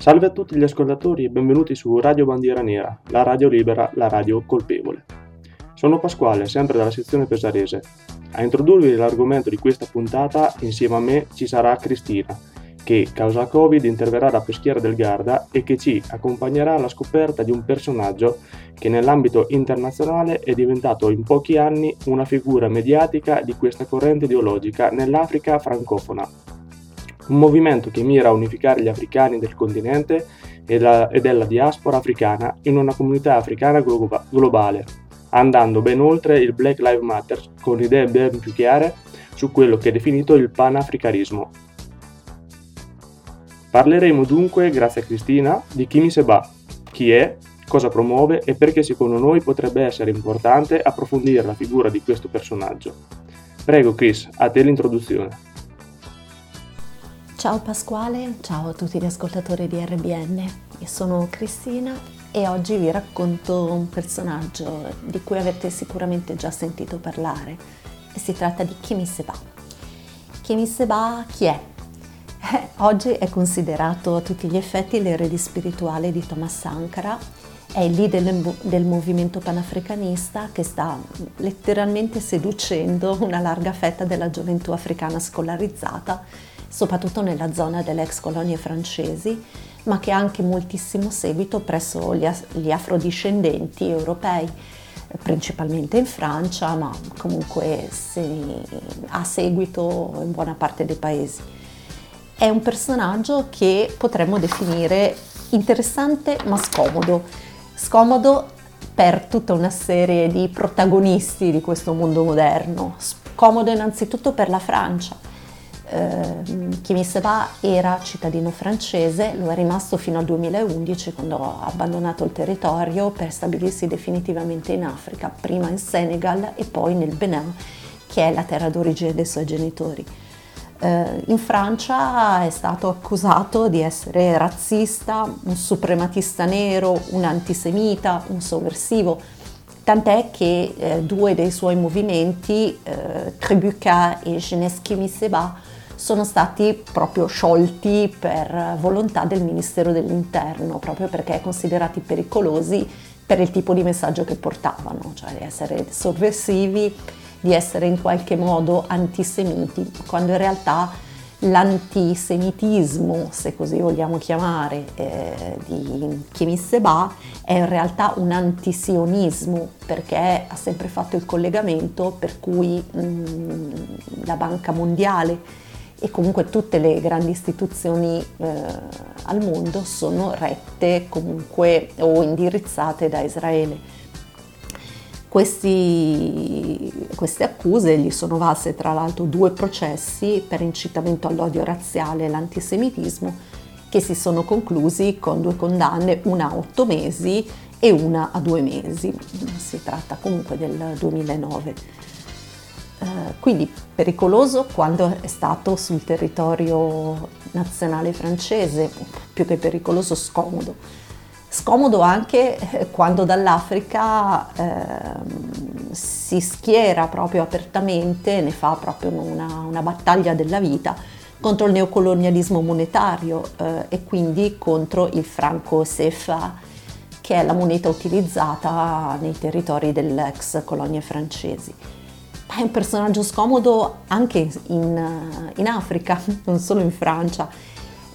Salve a tutti gli ascoltatori e benvenuti su Radio Bandiera Nera, la radio libera, la radio colpevole. Sono Pasquale, sempre dalla sezione pesarese. A introdurvi l'argomento di questa puntata, insieme a me ci sarà Cristina, che, causa Covid, interverrà da peschiera del Garda e che ci accompagnerà alla scoperta di un personaggio che nell'ambito internazionale è diventato in pochi anni una figura mediatica di questa corrente ideologica nell'Africa francofona. Un movimento che mira a unificare gli africani del continente e, la, e della diaspora africana in una comunità africana glo- globale, andando ben oltre il Black Lives Matter con idee ben più chiare su quello che è definito il panafricanismo. Parleremo dunque, grazie a Cristina, di Kimi Seba, chi è, cosa promuove e perché secondo noi potrebbe essere importante approfondire la figura di questo personaggio. Prego Chris, a te l'introduzione. Ciao Pasquale, ciao a tutti gli ascoltatori di RBN, io sono Cristina e oggi vi racconto un personaggio di cui avete sicuramente già sentito parlare e si tratta di Kimi Seba. Kimi Seba chi è? Eh, oggi è considerato a tutti gli effetti l'erede spirituale di Thomas Sankara, è il leader del, movimento panafricanista che sta letteralmente seducendo una larga fetta della gioventù africana scolarizzata, soprattutto nella zona delle ex colonie francesi, ma che ha anche moltissimo seguito presso gli, gli afrodiscendenti europei principalmente in Francia, ma comunque ha seguito in buona parte dei paesi è un personaggio che potremmo definire interessante ma scomodo. Scomodo per tutta una serie di protagonisti di questo mondo moderno. Scomodo innanzitutto per la Francia. Kimi Seba era cittadino francese, lo è rimasto fino al 2011 quando ha abbandonato il territorio per stabilirsi definitivamente in Africa, prima in Senegal e poi nel Benin, che è la terra d'origine dei suoi genitori. Eh, in Francia è stato accusato di essere razzista, un suprematista nero, un antisemita, un sovversivo, tant'è che eh, due dei suoi movimenti, eh, Tribuca e Jeunesse Kimi Seba, sono stati proprio sciolti per volontà del Ministero dell'Interno, proprio perché considerati pericolosi per il tipo di messaggio che portavano, cioè di essere sovversivi di essere in qualche modo antisemiti, quando in realtà l'antisemitismo, se così vogliamo chiamare, eh, di Kimi Seba è in realtà un antisionismo perché ha sempre fatto il collegamento per cui mh, mm, la Banca Mondiale e comunque tutte le grandi istituzioni eh, al mondo sono rette comunque o indirizzate da Israele. Questi, queste accuse gli sono valse tra l'altro due processi per incitamento all'odio razziale e l'antisemitismo che si sono conclusi con due condanne, una a otto mesi e una a due mesi. Si tratta comunque del 2009. Eh, quindi pericoloso quando è stato sul territorio nazionale francese, più che pericoloso scomodo Scomodo anche eh, quando dall'Africa eh, si schiera proprio apertamente, ne fa proprio una, una battaglia della vita contro il neocolonialismo monetario eh, e quindi contro il franco CFA, che è la moneta utilizzata nei territori delle ex colonie francesi. È un personaggio scomodo anche in, in Africa, non solo in Francia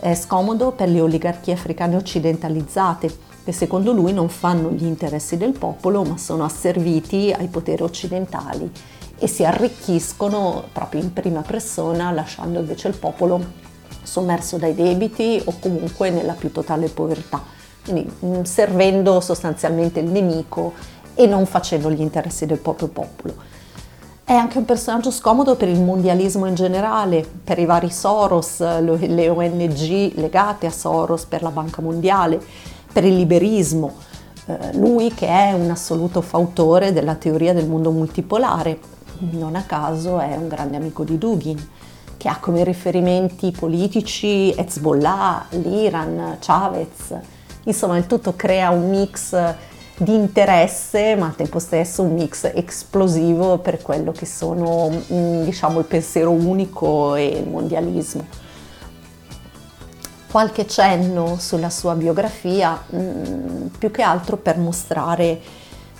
è scomodo per le oligarchie africane occidentalizzate, che secondo lui non fanno gli interessi del popolo, ma sono asserviti ai poteri occidentali e si arricchiscono proprio in prima persona, lasciando invece il popolo sommerso dai debiti o comunque nella più totale povertà, quindi mm, servendo sostanzialmente il nemico e non facendo gli interessi del proprio popolo. È anche un personaggio scomodo per il mondialismo in generale, per i vari Soros, le ONG legate a Soros, per la Banca Mondiale, per il liberismo. Eh, lui che è un assoluto fautore della teoria del mondo multipolare, non a caso è un grande amico di Dugin, che ha come riferimenti politici Hezbollah, l'Iran, Chavez. Insomma, il tutto crea un mix di interesse ma al tempo stesso un mix esplosivo per quello che sono mm, diciamo il pensiero unico e il mondialismo. qualche cenno sulla sua biografia, mm, più che altro per mostrare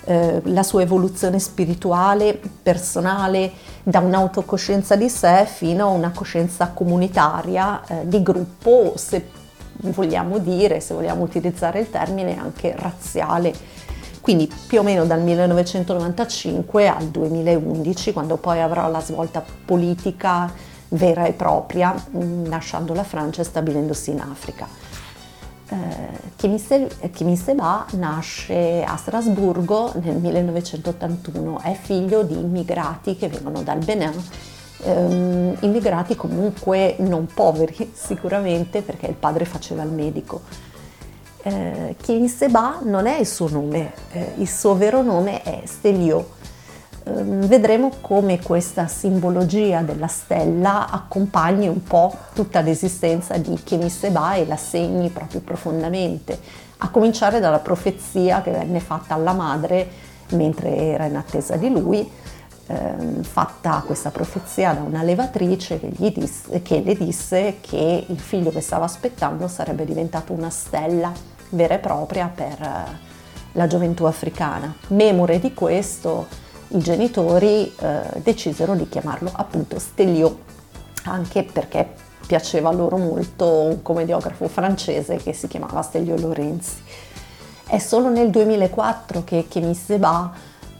eh, la sua evoluzione spirituale, personale, da un'autocoscienza di sé fino a una coscienza comunitaria, eh, di gruppo, se vogliamo dire, se vogliamo utilizzare il termine, anche razziale. Quindi più o meno dal 1995 al 2011, quando poi avrà la svolta politica vera e propria, mm, lasciando la Francia e stabilendosi in Africa. Kimi Seba nasce a Strasburgo nel 1981, è figlio di immigrati che vengono dal Benin, ehm, immigrati comunque non poveri sicuramente perché il padre faceva il medico. Eh, Kimi Seba non è il suo nome, eh, il suo vero nome è Stelio. Ehm, vedremo come questa simbologia della stella accompagni un po' tutta l'esistenza di Seba e la segni proprio profondamente, a cominciare dalla profezia che venne fatta alla madre mentre era in attesa di lui, ehm, fatta questa profezia da una levatrice che, disse, che le disse che il figlio che stava aspettando sarebbe diventato una stella vera e propria per eh, la gioventù africana. Memore di questo, i genitori eh, decisero di chiamarlo appunto Stelio, anche perché piaceva loro molto un commediografo francese che si chiamava Stelio Lorenzi. È solo nel 2004 che Kémy Seba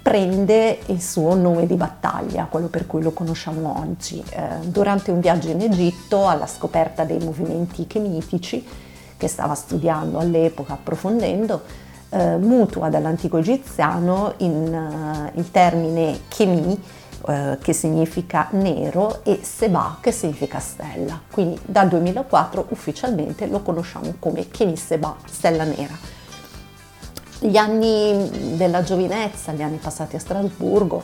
prende il suo nome di battaglia, quello per cui lo conosciamo oggi. Eh, durante un viaggio in Egitto alla scoperta dei movimenti chemitici, che stava studiando all'epoca, approfondendo, eh, mutua dall'antico egiziano in, uh, il termine chemi, uh, che significa nero, e seba, che significa stella. Quindi dal 2004 ufficialmente lo conosciamo come chemi seba, stella nera. Gli anni della giovinezza, gli anni passati a Strasburgo,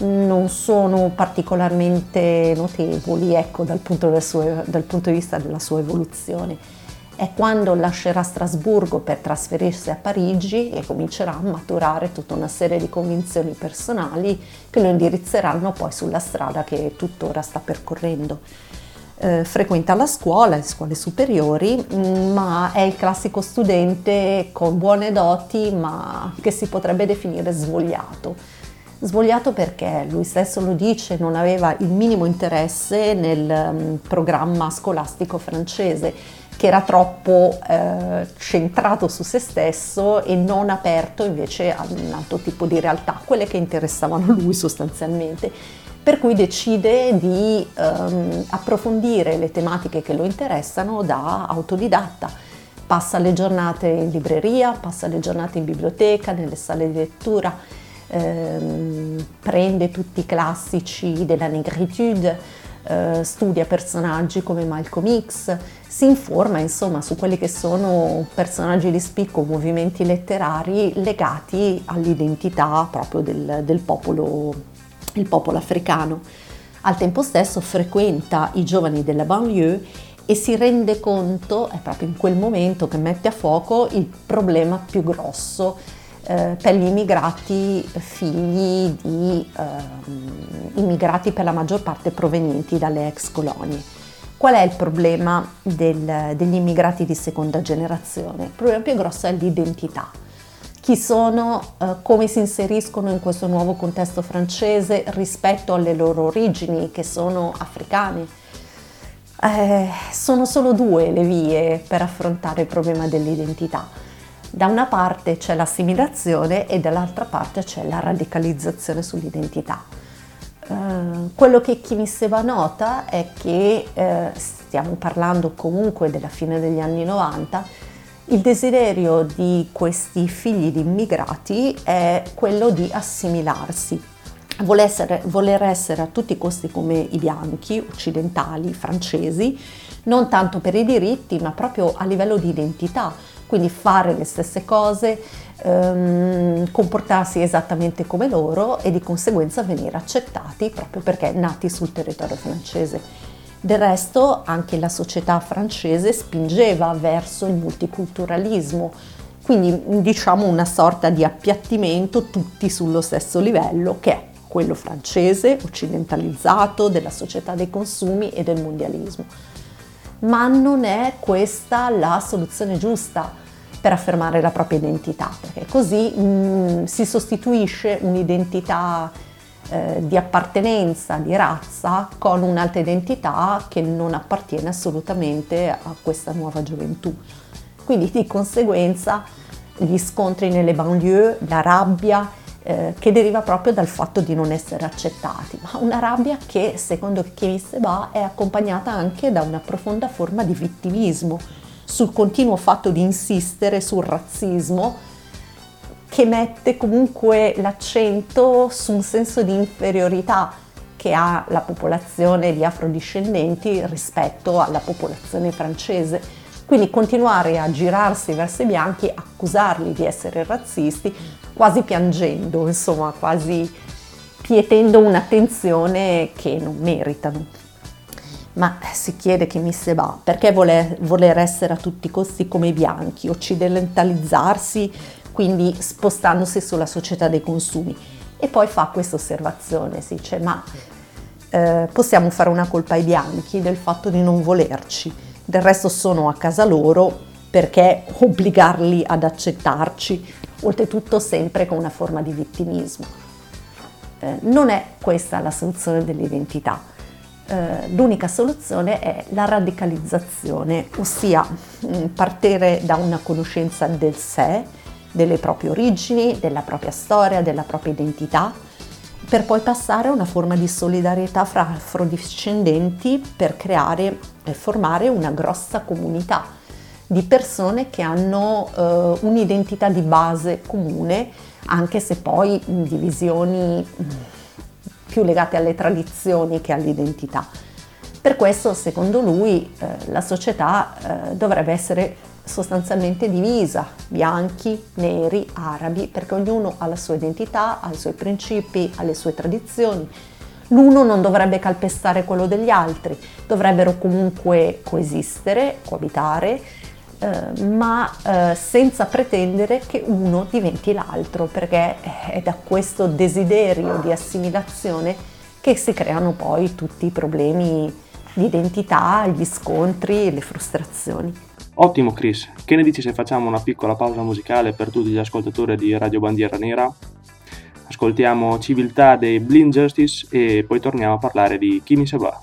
non sono particolarmente notevoli ecco, dal, punto sue, dal punto di vista della sua evoluzione è quando lascerà Strasburgo per trasferirsi a Parigi e comincerà a maturare tutta una serie di convinzioni personali che lo indirizzeranno poi sulla strada che tuttora sta percorrendo. Eh, frequenta la scuola, le scuole superiori, mm, ma è il classico studente con buone doti, ma che si potrebbe definire svogliato. Svogliato perché lui stesso lo dice, non aveva il minimo interesse nel um, programma scolastico francese che era troppo eh, centrato su se stesso e non aperto invece a un altro tipo di realtà, quelle che interessavano lui sostanzialmente. Per cui decide di ehm, approfondire le tematiche che lo interessano da autodidatta. Passa le giornate in libreria, passa le giornate in biblioteca, nelle sale di lettura, ehm, prende tutti i classici della negritude, eh, studia personaggi come Malcolm X, si informa insomma su quelli che sono personaggi di spicco, movimenti letterari legati all'identità proprio del, del popolo, popolo africano. Al tempo stesso frequenta i giovani della banlieue e si rende conto, è proprio in quel momento che mette a fuoco il problema più grosso eh, per gli immigrati figli di eh, immigrati per la maggior parte provenienti dalle ex colonie. Qual è il problema del, degli immigrati di seconda generazione? Il problema più grosso è l'identità. Chi sono, eh, come si inseriscono in questo nuovo contesto francese rispetto alle loro origini che sono africane. Eh, sono solo due le vie per affrontare il problema dell'identità da una parte c'è l'assimilazione e dall'altra parte c'è la radicalizzazione sull'identità. Uh, quello che chi mi Seba nota è che uh, stiamo parlando comunque della fine degli anni 90, il desiderio di questi figli di immigrati è quello di assimilarsi, voler essere, voler essere a tutti i costi come i bianchi, occidentali, francesi, non tanto per i diritti ma proprio a livello di identità. Quindi fare le stesse cose, ehm, comportarsi esattamente come loro e di conseguenza venire accettati proprio perché nati sul territorio francese. Del resto anche la società francese spingeva verso il multiculturalismo, quindi diciamo una sorta di appiattimento tutti sullo stesso livello che è quello francese, occidentalizzato, della società dei consumi e del mondialismo. ma non è questa la soluzione giusta per affermare la propria identità, perché così mh, mm, si sostituisce un'identità eh, di appartenenza, di razza, con un'altra identità che non appartiene assolutamente a questa nuova gioventù. Quindi di conseguenza gli scontri nelle banlieue, la rabbia, eh, che deriva proprio dal fatto di non essere accettati, ma una rabbia che secondo Kimi Seba è accompagnata anche da una profonda forma di vittimismo sul continuo fatto di insistere sul razzismo che mette comunque l'accento su un senso di inferiorità che ha la popolazione di afrodiscendenti rispetto alla popolazione francese. Quindi continuare a girarsi verso i bianchi, accusarli di essere razzisti, quasi piangendo, insomma, quasi pietendo un'attenzione che non meritano. Ma si chiede che mi se va, perché voler, voler essere a tutti i costi come i bianchi, occidentalizzarsi, quindi spostandosi sulla società dei consumi. E poi fa questa osservazione, si dice, ma eh, possiamo fare una colpa ai bianchi del fatto di non volerci, del resto sono a casa loro, perché obbligarli ad accettarci, oltretutto sempre con una forma di vittimismo. Eh, non è questa la soluzione dell'identità. Eh, l'unica soluzione è la radicalizzazione, ossia mm, partire da una conoscenza del sé, delle proprie origini, della propria storia, della propria identità, per poi passare a una forma di solidarietà fra afrodiscendenti per creare e formare una grossa comunità di persone che hanno eh, un'identità di base comune, anche se poi divisioni mm, più legate alle tradizioni che all'identità. Per questo, secondo lui, eh, la società eh, dovrebbe essere sostanzialmente divisa, bianchi, neri, arabi, perché ognuno ha la sua identità, ha i suoi principi, ha le sue tradizioni. L'uno non dovrebbe calpestare quello degli altri, dovrebbero comunque coesistere, coabitare eh, ma eh, senza pretendere che uno diventi l'altro, perché è da questo desiderio di assimilazione che si creano poi tutti i problemi di identità, gli scontri e le frustrazioni. Ottimo Chris, che ne dici se facciamo una piccola pausa musicale per tutti gli ascoltatori di Radio Bandiera Nera? Ascoltiamo Civiltà dei Blind Justice e poi torniamo a parlare di Kimi Seba.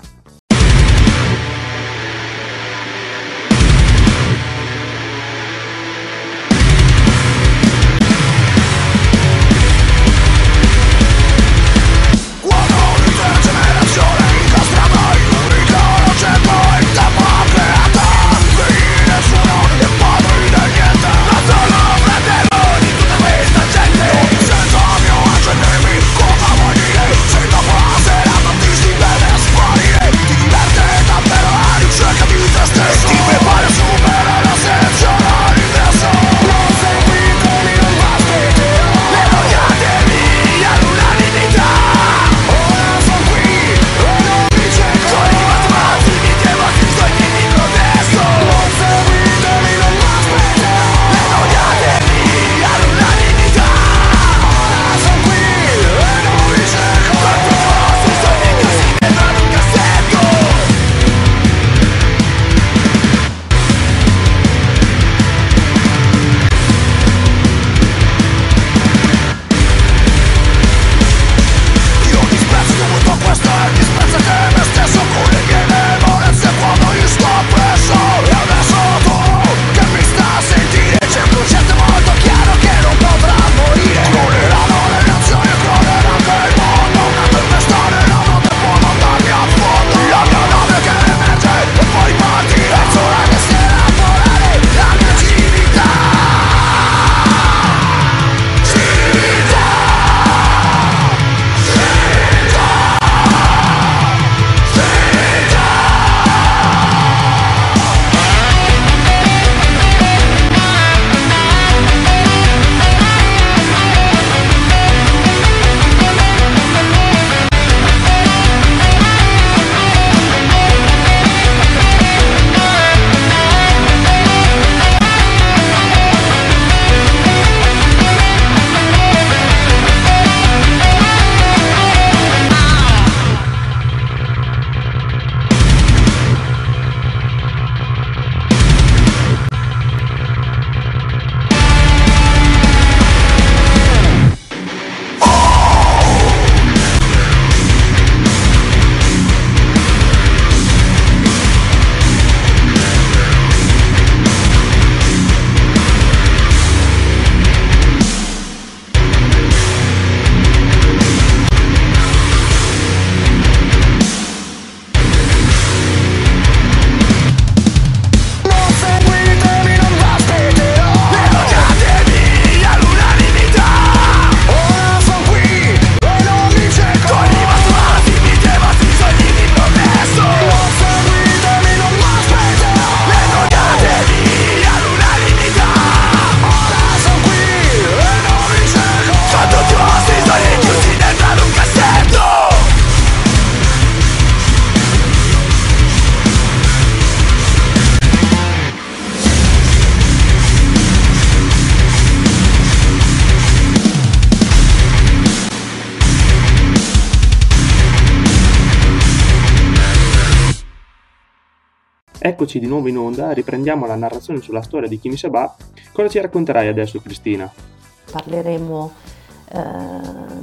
Eccoci di nuovo in onda, riprendiamo la narrazione sulla storia di Kimi Seba. Cosa ci racconterai adesso Cristina? Parleremo eh,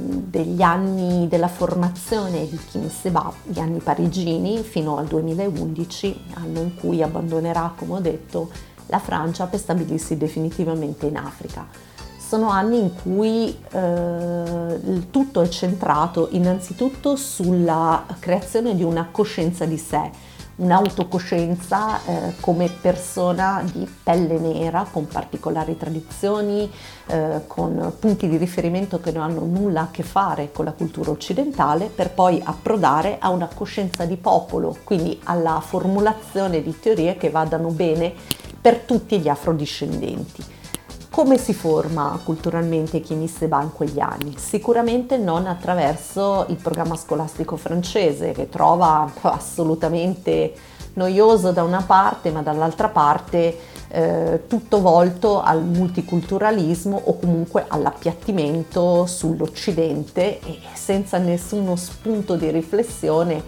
degli anni della formazione di Kim Seba, gli anni parigini, fino al 2011, anno in cui abbandonerà, come ho detto, la Francia per stabilirsi definitivamente in Africa. Sono anni in cui eh, tutto è centrato innanzitutto sulla creazione di una coscienza di sé, un'autocoscienza eh, come persona di pelle nera con particolari tradizioni, eh, con punti di riferimento che non hanno nulla a che fare con la cultura occidentale, per poi approdare a una coscienza di popolo, quindi alla formulazione di teorie che vadano bene per tutti gli afrodiscendenti. Come si forma culturalmente Chini Seba in quegli anni? Sicuramente non attraverso il programma scolastico francese che trova assolutamente noioso da una parte ma dall'altra parte eh, tutto volto al multiculturalismo o comunque all'appiattimento sull'Occidente e senza nessuno spunto di riflessione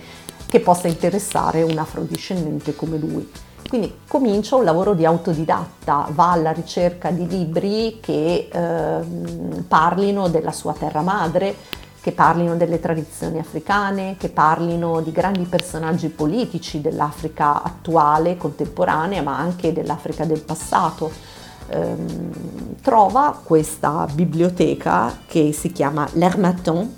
che possa interessare un afrodiscendente come lui. Quindi comincia un lavoro di autodidatta, va alla ricerca di libri che eh, parlino della sua terra madre, che parlino delle tradizioni africane, che parlino di grandi personaggi politici dell'Africa attuale, contemporanea, ma anche dell'Africa del passato. Ehm, trova questa biblioteca che si chiama L'Hermaton,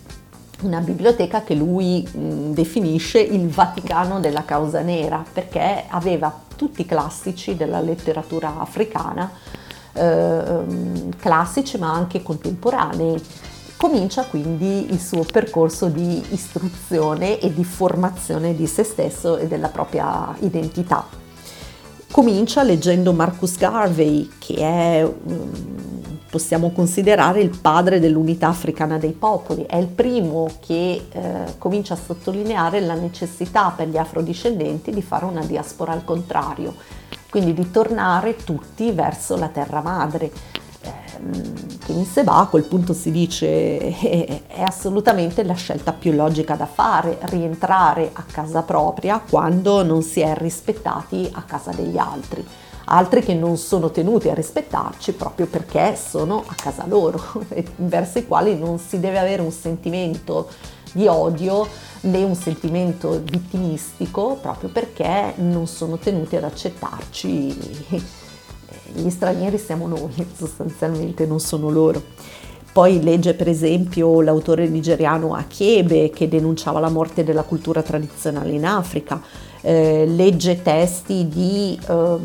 una biblioteca che lui mh, definisce il Vaticano della causa nera, perché aveva tutti i classici della letteratura africana, eh, classici ma anche contemporanei. Comincia quindi il suo percorso di istruzione e di formazione di se stesso e della propria identità. Comincia leggendo Marcus Garvey, che è possiamo considerare il padre dell'unità africana dei popoli, è il primo che eh, comincia a sottolineare la necessità per gli afrodiscendenti di fare una diaspora al contrario, quindi di tornare tutti verso la terra madre. Che in Seba a quel punto si dice è, è assolutamente la scelta più logica da fare, rientrare a casa propria quando non si è rispettati a casa degli altri altri che non sono tenuti a rispettarci proprio perché sono a casa loro, verso i quali non si deve avere un sentimento di odio né un sentimento vittimistico proprio perché non sono tenuti ad accettarci. Gli stranieri siamo noi, sostanzialmente non sono loro. Poi legge per esempio l'autore nigeriano Achebe che denunciava la morte della cultura tradizionale in Africa, eh, legge testi di eh,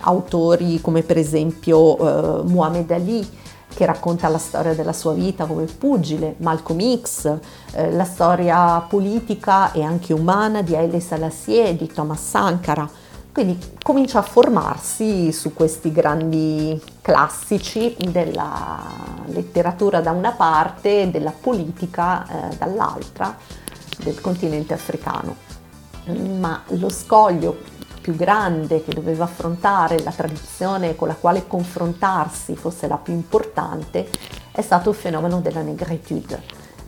autori come per esempio eh, Muhammad Ali che racconta la storia della sua vita come pugile, Malcolm X, eh, la storia politica e anche umana di Haile Selassie di Thomas Sankara. Quindi comincia a formarsi su questi grandi classici della letteratura da una parte e della politica eh, dall'altra del continente africano ma lo scoglio più grande che doveva affrontare, la tradizione con la quale confrontarsi fosse la più importante, è stato il fenomeno della negritude.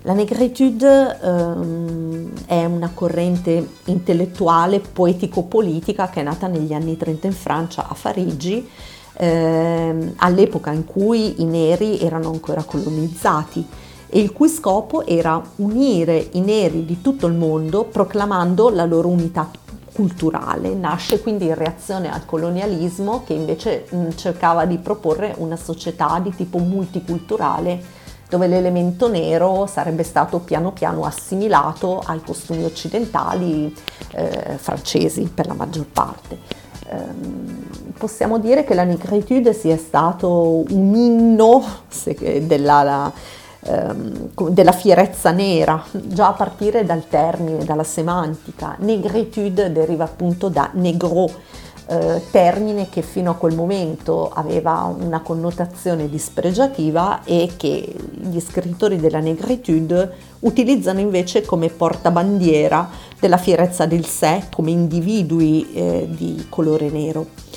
La negritude ehm, è una corrente intellettuale poetico-politica che è nata negli anni 30 in Francia, a Parigi, ehm, all'epoca in cui i neri erano ancora colonizzati e il cui scopo era unire i neri di tutto il mondo proclamando la loro unità culturale. Nasce quindi in reazione al colonialismo che invece mh, cercava di proporre una società di tipo multiculturale dove l'elemento nero sarebbe stato piano piano assimilato ai costumi occidentali eh, francesi per la maggior parte. Eh, possiamo dire che la negritude sia stato un inno della, la, ehm, della fierezza nera, già a partire dal termine, dalla semantica. Negritude deriva appunto da negro, eh, termine che fino a quel momento aveva una connotazione dispregiativa e che gli scrittori della negritude utilizzano invece come portabandiera della fierezza del sé come individui eh, di colore nero.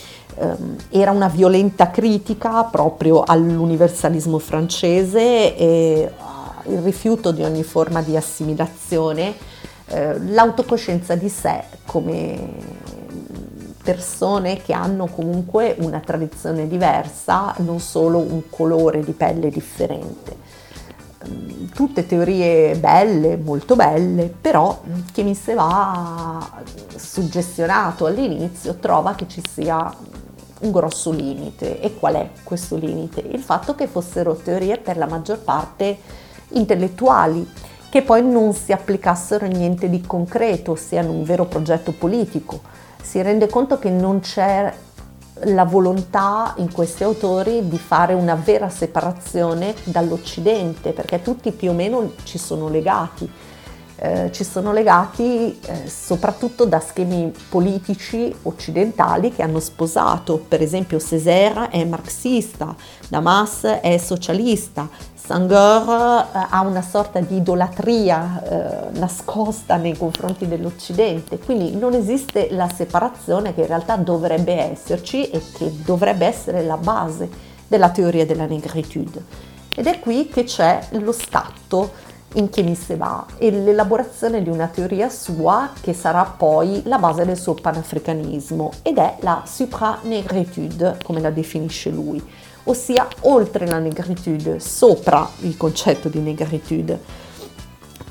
Um, era una violenta critica proprio all'universalismo francese e uh, il rifiuto di ogni forma di assimilazione, uh, l'autocoscienza di sé come persone che hanno comunque una tradizione diversa, non solo un colore di pelle differente. Mm, tutte teorie belle, molto belle, però chi mi se va suggestionato all'inizio trova che ci sia un grosso limite. E qual è questo limite? Il fatto che fossero teorie per la maggior parte intellettuali, che poi non si applicassero a niente di concreto, siano un vero progetto politico. Si rende conto che non c'è la volontà in questi autori di fare una vera separazione dall'Occidente, perché tutti più o meno ci sono legati. Eh, ci sono legati eh, soprattutto da schemi politici occidentali che hanno sposato, per esempio Césaire è marxista, Damas è socialista, Senghor eh, ha una sorta di idolatria eh, nascosta nei confronti dell'Occidente, quindi non esiste la separazione che in realtà dovrebbe esserci e che dovrebbe essere la base della teoria della negritude. Ed è qui che c'è lo scatto in Chemise va. E l'elaborazione di una teoria sua che sarà poi la base del suo panafricanismo ed è la supranegritude, come la definisce lui. Ossia oltre la negritude, sopra il concetto di negritude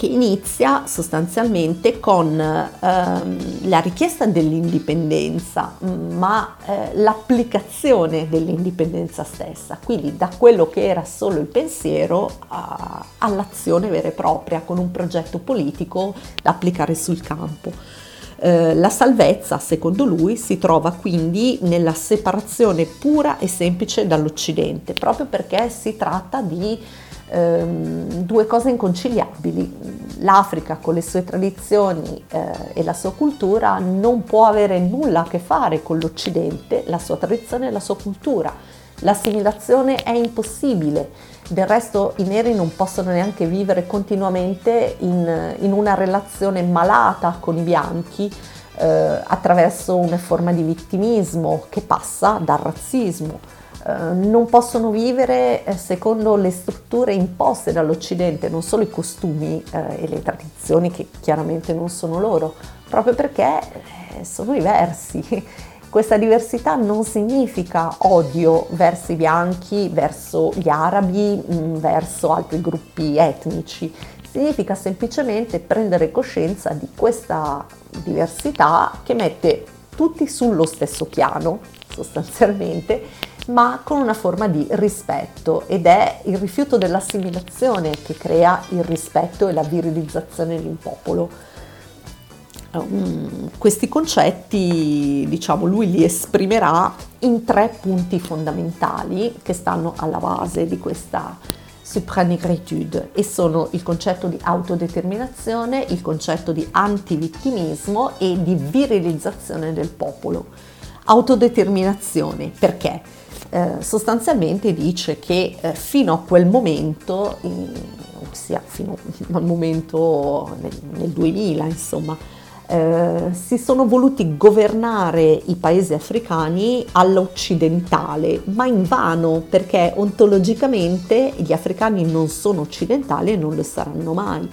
che inizia sostanzialmente con ehm, la richiesta dell'indipendenza, ma eh, l'applicazione dell'indipendenza stessa, quindi da quello che era solo il pensiero a, all'azione vera e propria, con un progetto politico da applicare sul campo. Eh, la salvezza, secondo lui, si trova quindi nella separazione pura e semplice dall'Occidente, proprio perché si tratta di ehm, due cose inconciliabili. L'Africa con le sue tradizioni eh, e la sua cultura non può avere nulla a che fare con l'Occidente, la sua tradizione e la sua cultura. L'assimilazione è impossibile del resto i neri non possono neanche vivere continuamente in, in una relazione malata con i bianchi eh, attraverso una forma di vittimismo che passa dal razzismo. Eh, non possono vivere eh, secondo le strutture imposte dall'Occidente, non solo i costumi eh, e le tradizioni che chiaramente non sono loro, proprio perché sono diversi. Questa diversità non significa odio verso i bianchi, verso gli arabi, mm, verso altri gruppi etnici, significa semplicemente prendere coscienza di questa diversità che mette tutti sullo stesso piano, sostanzialmente, ma con una forma di rispetto ed è il rifiuto dell'assimilazione che crea il rispetto e la virilizzazione di un popolo. Um, questi concetti, diciamo, lui li esprimerà in tre punti fondamentali che stanno alla base di questa supranigritude e sono il concetto di autodeterminazione, il concetto di antivittimismo e di virilizzazione del popolo. Autodeterminazione perché? Eh, sostanzialmente dice che eh, fino a quel momento, ossia fino al momento nel, nel 2000 insomma, eh, si sono voluti governare i paesi africani all'occidentale, ma in vano perché ontologicamente gli africani non sono occidentali e non lo saranno mai.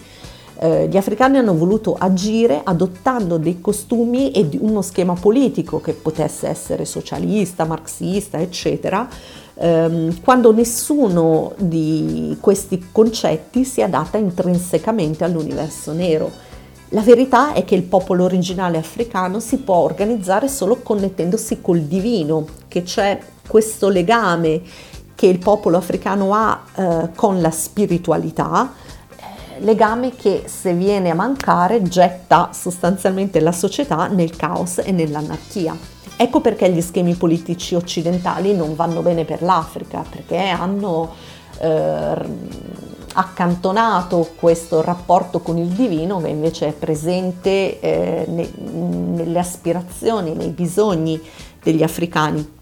Eh, gli africani hanno voluto agire adottando dei costumi e uno schema politico che potesse essere socialista, marxista, eccetera, ehm, quando nessuno di questi concetti si adatta intrinsecamente all'universo nero. La verità è che il popolo originale africano si può organizzare solo connettendosi col divino, che c'è questo legame che il popolo africano ha eh, con la spiritualità, legame che se viene a mancare getta sostanzialmente la società nel caos e nell'anarchia. Ecco perché gli schemi politici occidentali non vanno bene per l'Africa, perché hanno eh, accantonato questo rapporto con il divino che invece è presente eh, ne, nelle aspirazioni, nei bisogni degli africani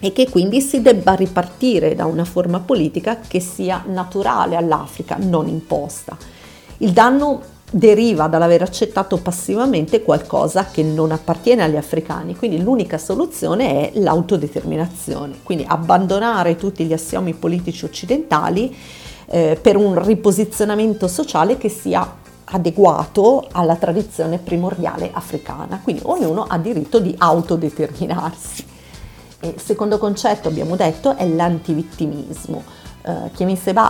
e che quindi si debba ripartire da una forma politica che sia naturale all'Africa, non imposta. Il danno deriva dall'aver accettato passivamente qualcosa che non appartiene agli africani, quindi l'unica soluzione è l'autodeterminazione, quindi abbandonare tutti gli assiomi politici occidentali eh, per un riposizionamento sociale che sia adeguato alla tradizione primordiale africana, quindi ognuno ha diritto di autodeterminarsi. Il secondo concetto, abbiamo detto, è l'antivittimismo. Eh,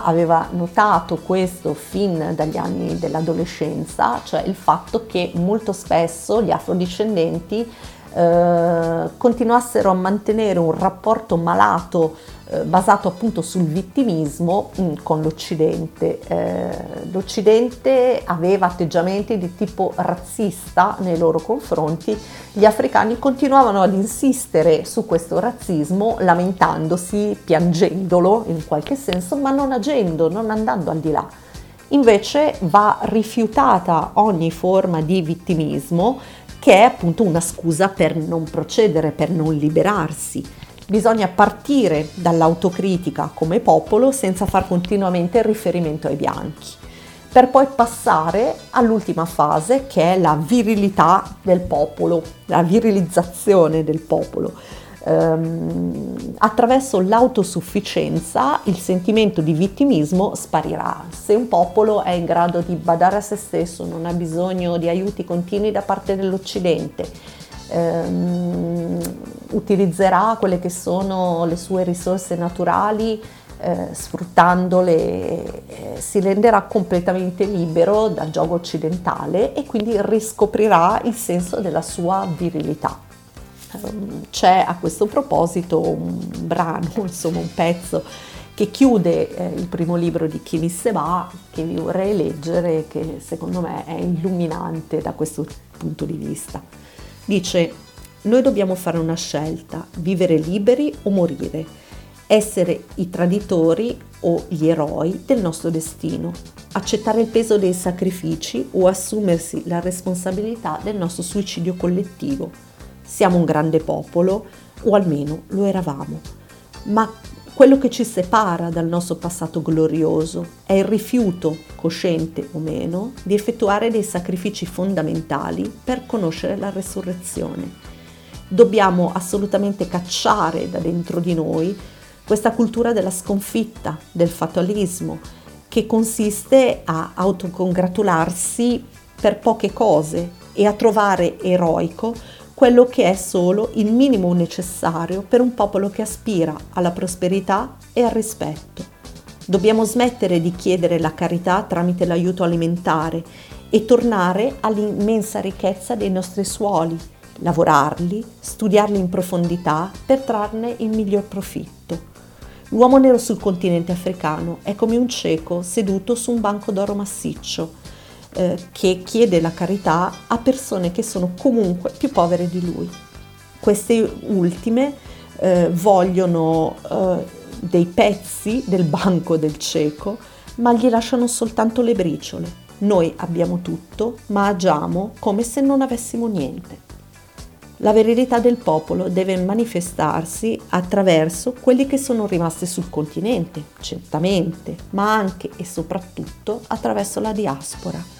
aveva notato questo fin dagli anni dell'adolescenza, cioè il fatto che molto spesso gli afrodiscendenti eh, continuassero a mantenere un rapporto malato eh, basato appunto sul vittimismo mh, mm, con l'Occidente. Eh, L'Occidente aveva atteggiamenti di tipo razzista nei loro confronti, gli africani continuavano ad insistere su questo razzismo lamentandosi, piangendolo in qualche senso, ma non agendo, non andando al di là. Invece va rifiutata ogni forma di vittimismo che è appunto una scusa per non procedere, per non liberarsi. Bisogna partire dall'autocritica come popolo senza far continuamente riferimento ai bianchi, per poi passare all'ultima fase che è la virilità del popolo, la virilizzazione del popolo ehm, attraverso l'autosufficienza il sentimento di vittimismo sparirà. Se un popolo è in grado di badare a se stesso, non ha bisogno di aiuti continui da parte dell'Occidente, ehm, utilizzerà quelle che sono le sue risorse naturali, eh, sfruttandole eh, si renderà completamente libero dal gioco occidentale e quindi riscoprirà il senso della sua virilità. Ehm, c'è a questo proposito un brano, insomma un pezzo che chiude eh, il primo libro di Kini Seba, che vi vorrei leggere, che secondo me è illuminante da questo punto di vista. Dice, noi dobbiamo fare una scelta, vivere liberi o morire, essere i traditori o gli eroi del nostro destino, accettare il peso dei sacrifici o assumersi la responsabilità del nostro suicidio collettivo. Siamo un grande popolo, o almeno lo eravamo, ma quello che ci separa dal nostro passato glorioso è il rifiuto, cosciente o meno, di effettuare dei sacrifici fondamentali per conoscere la resurrezione. Dobbiamo assolutamente cacciare da dentro di noi questa cultura della sconfitta, del fatalismo, che consiste a autocongratularsi per poche cose e a trovare eroico quello che è solo il minimo necessario per un popolo che aspira alla prosperità e al rispetto. Dobbiamo smettere di chiedere la carità tramite l'aiuto alimentare e tornare all'immensa ricchezza dei nostri suoli, lavorarli, studiarli in profondità per trarne il miglior profitto. L'uomo nero sul continente africano è come un cieco seduto su un banco d'oro massiccio, eh, che chiede la carità a persone che sono comunque più povere di lui. Queste ultime eh, vogliono eh, dei pezzi del banco del cieco, ma gli lasciano soltanto le briciole. Noi abbiamo tutto, ma agiamo come se non avessimo niente. La verità del popolo deve manifestarsi attraverso quelli che sono rimasti sul continente, certamente, ma anche e soprattutto attraverso la diaspora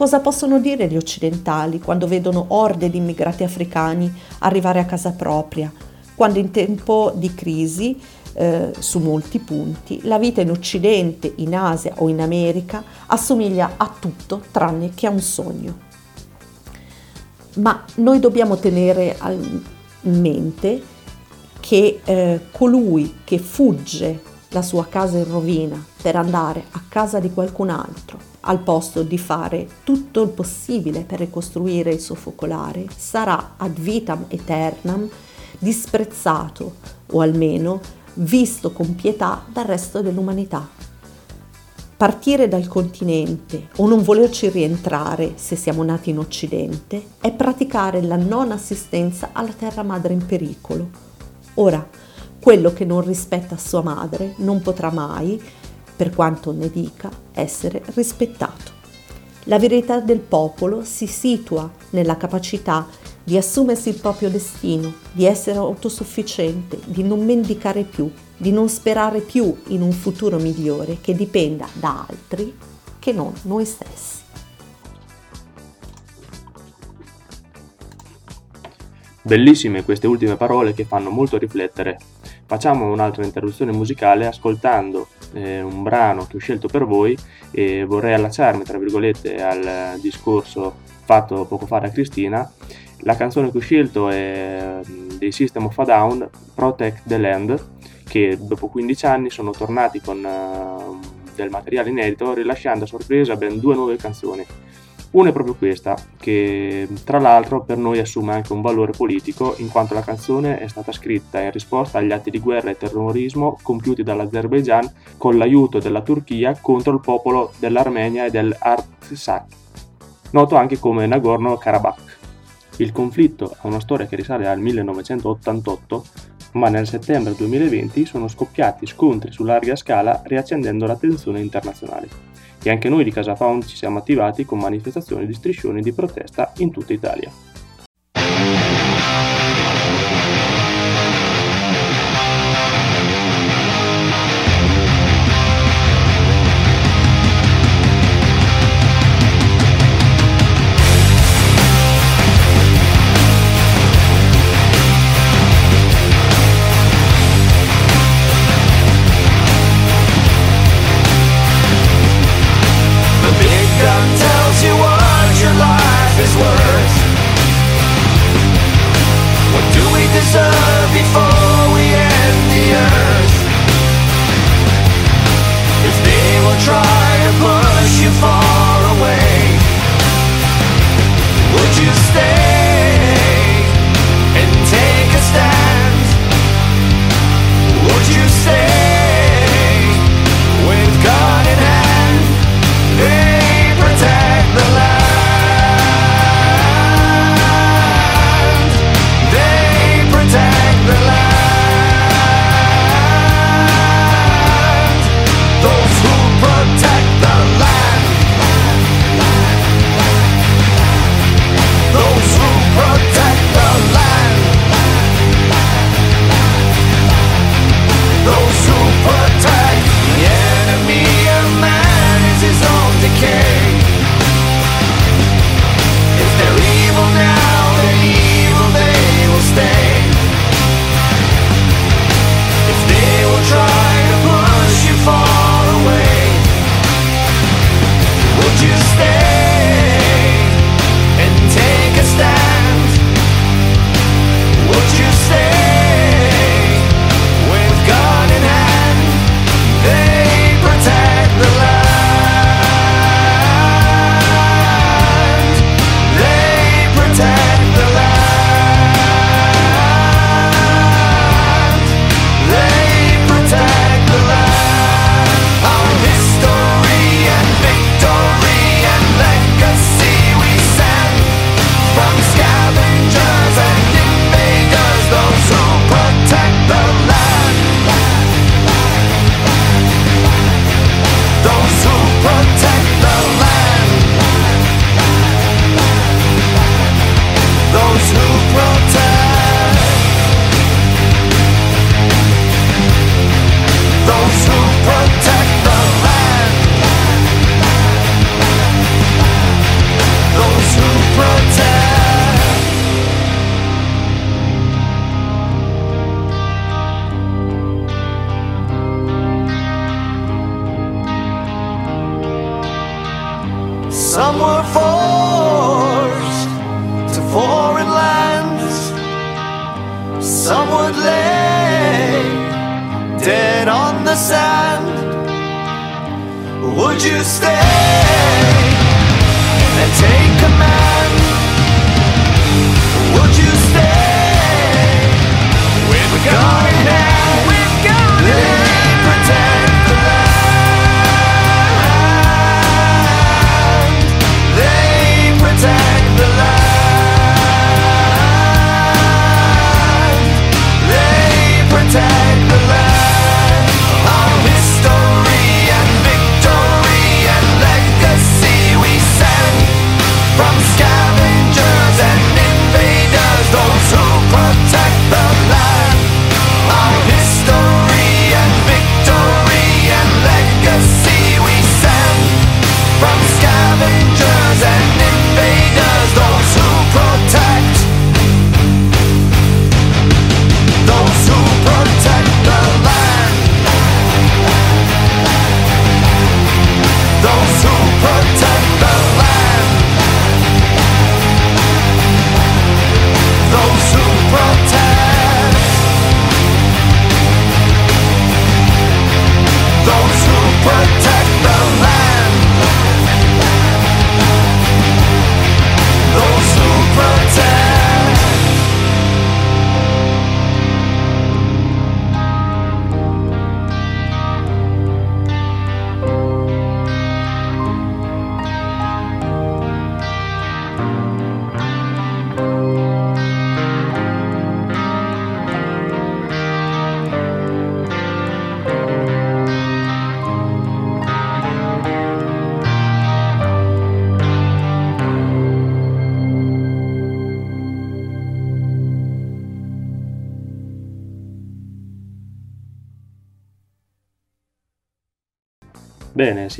Cosa possono dire gli occidentali quando vedono orde di immigrati africani arrivare a casa propria, quando in tempo di crisi, eh, su molti punti, la vita in Occidente, in Asia o in America assomiglia a tutto tranne che a un sogno. Ma noi dobbiamo tenere in mente che eh, colui che fugge la sua casa in rovina per andare a casa di qualcun altro al posto di fare tutto il possibile per ricostruire il suo focolare, sarà ad vitam aeternam disprezzato o almeno visto con pietà dal resto dell'umanità. Partire dal continente o non volerci rientrare se siamo nati in Occidente è praticare la non assistenza alla terra madre in pericolo. Ora, quello che non rispetta sua madre non potrà mai per quanto ne dica, essere rispettato. La verità del popolo si situa nella capacità di assumersi il proprio destino, di essere autosufficiente, di non mendicare più, di non sperare più in un futuro migliore che dipenda da altri che non noi stessi. Bellissime queste ultime parole che fanno molto riflettere. Facciamo un'altra interruzione musicale ascoltando eh, un brano che ho scelto per voi e vorrei allacciarmi, tra virgolette, al discorso fatto poco fa da Cristina. La canzone che ho scelto è mm, dei System of a Down, Protect the Land, che dopo 15 anni sono tornati con uh, del materiale inedito, rilasciando a sorpresa ben due nuove canzoni. Una è proprio questa, che tra l'altro per noi assume anche un valore politico, in quanto la canzone è stata scritta in risposta agli atti di guerra e terrorismo compiuti dall'Azerbaijan con l'aiuto della Turchia contro il popolo dell'Armenia e dell'Artsakh, noto anche come Nagorno-Karabakh. Il conflitto ha una storia che risale al 1988, ma nel settembre 2020 sono scoppiati scontri su larga scala riaccendendo la tensione internazionale e anche noi di Casa Pound ci siamo attivati con manifestazioni di striscioni di protesta in tutta Italia.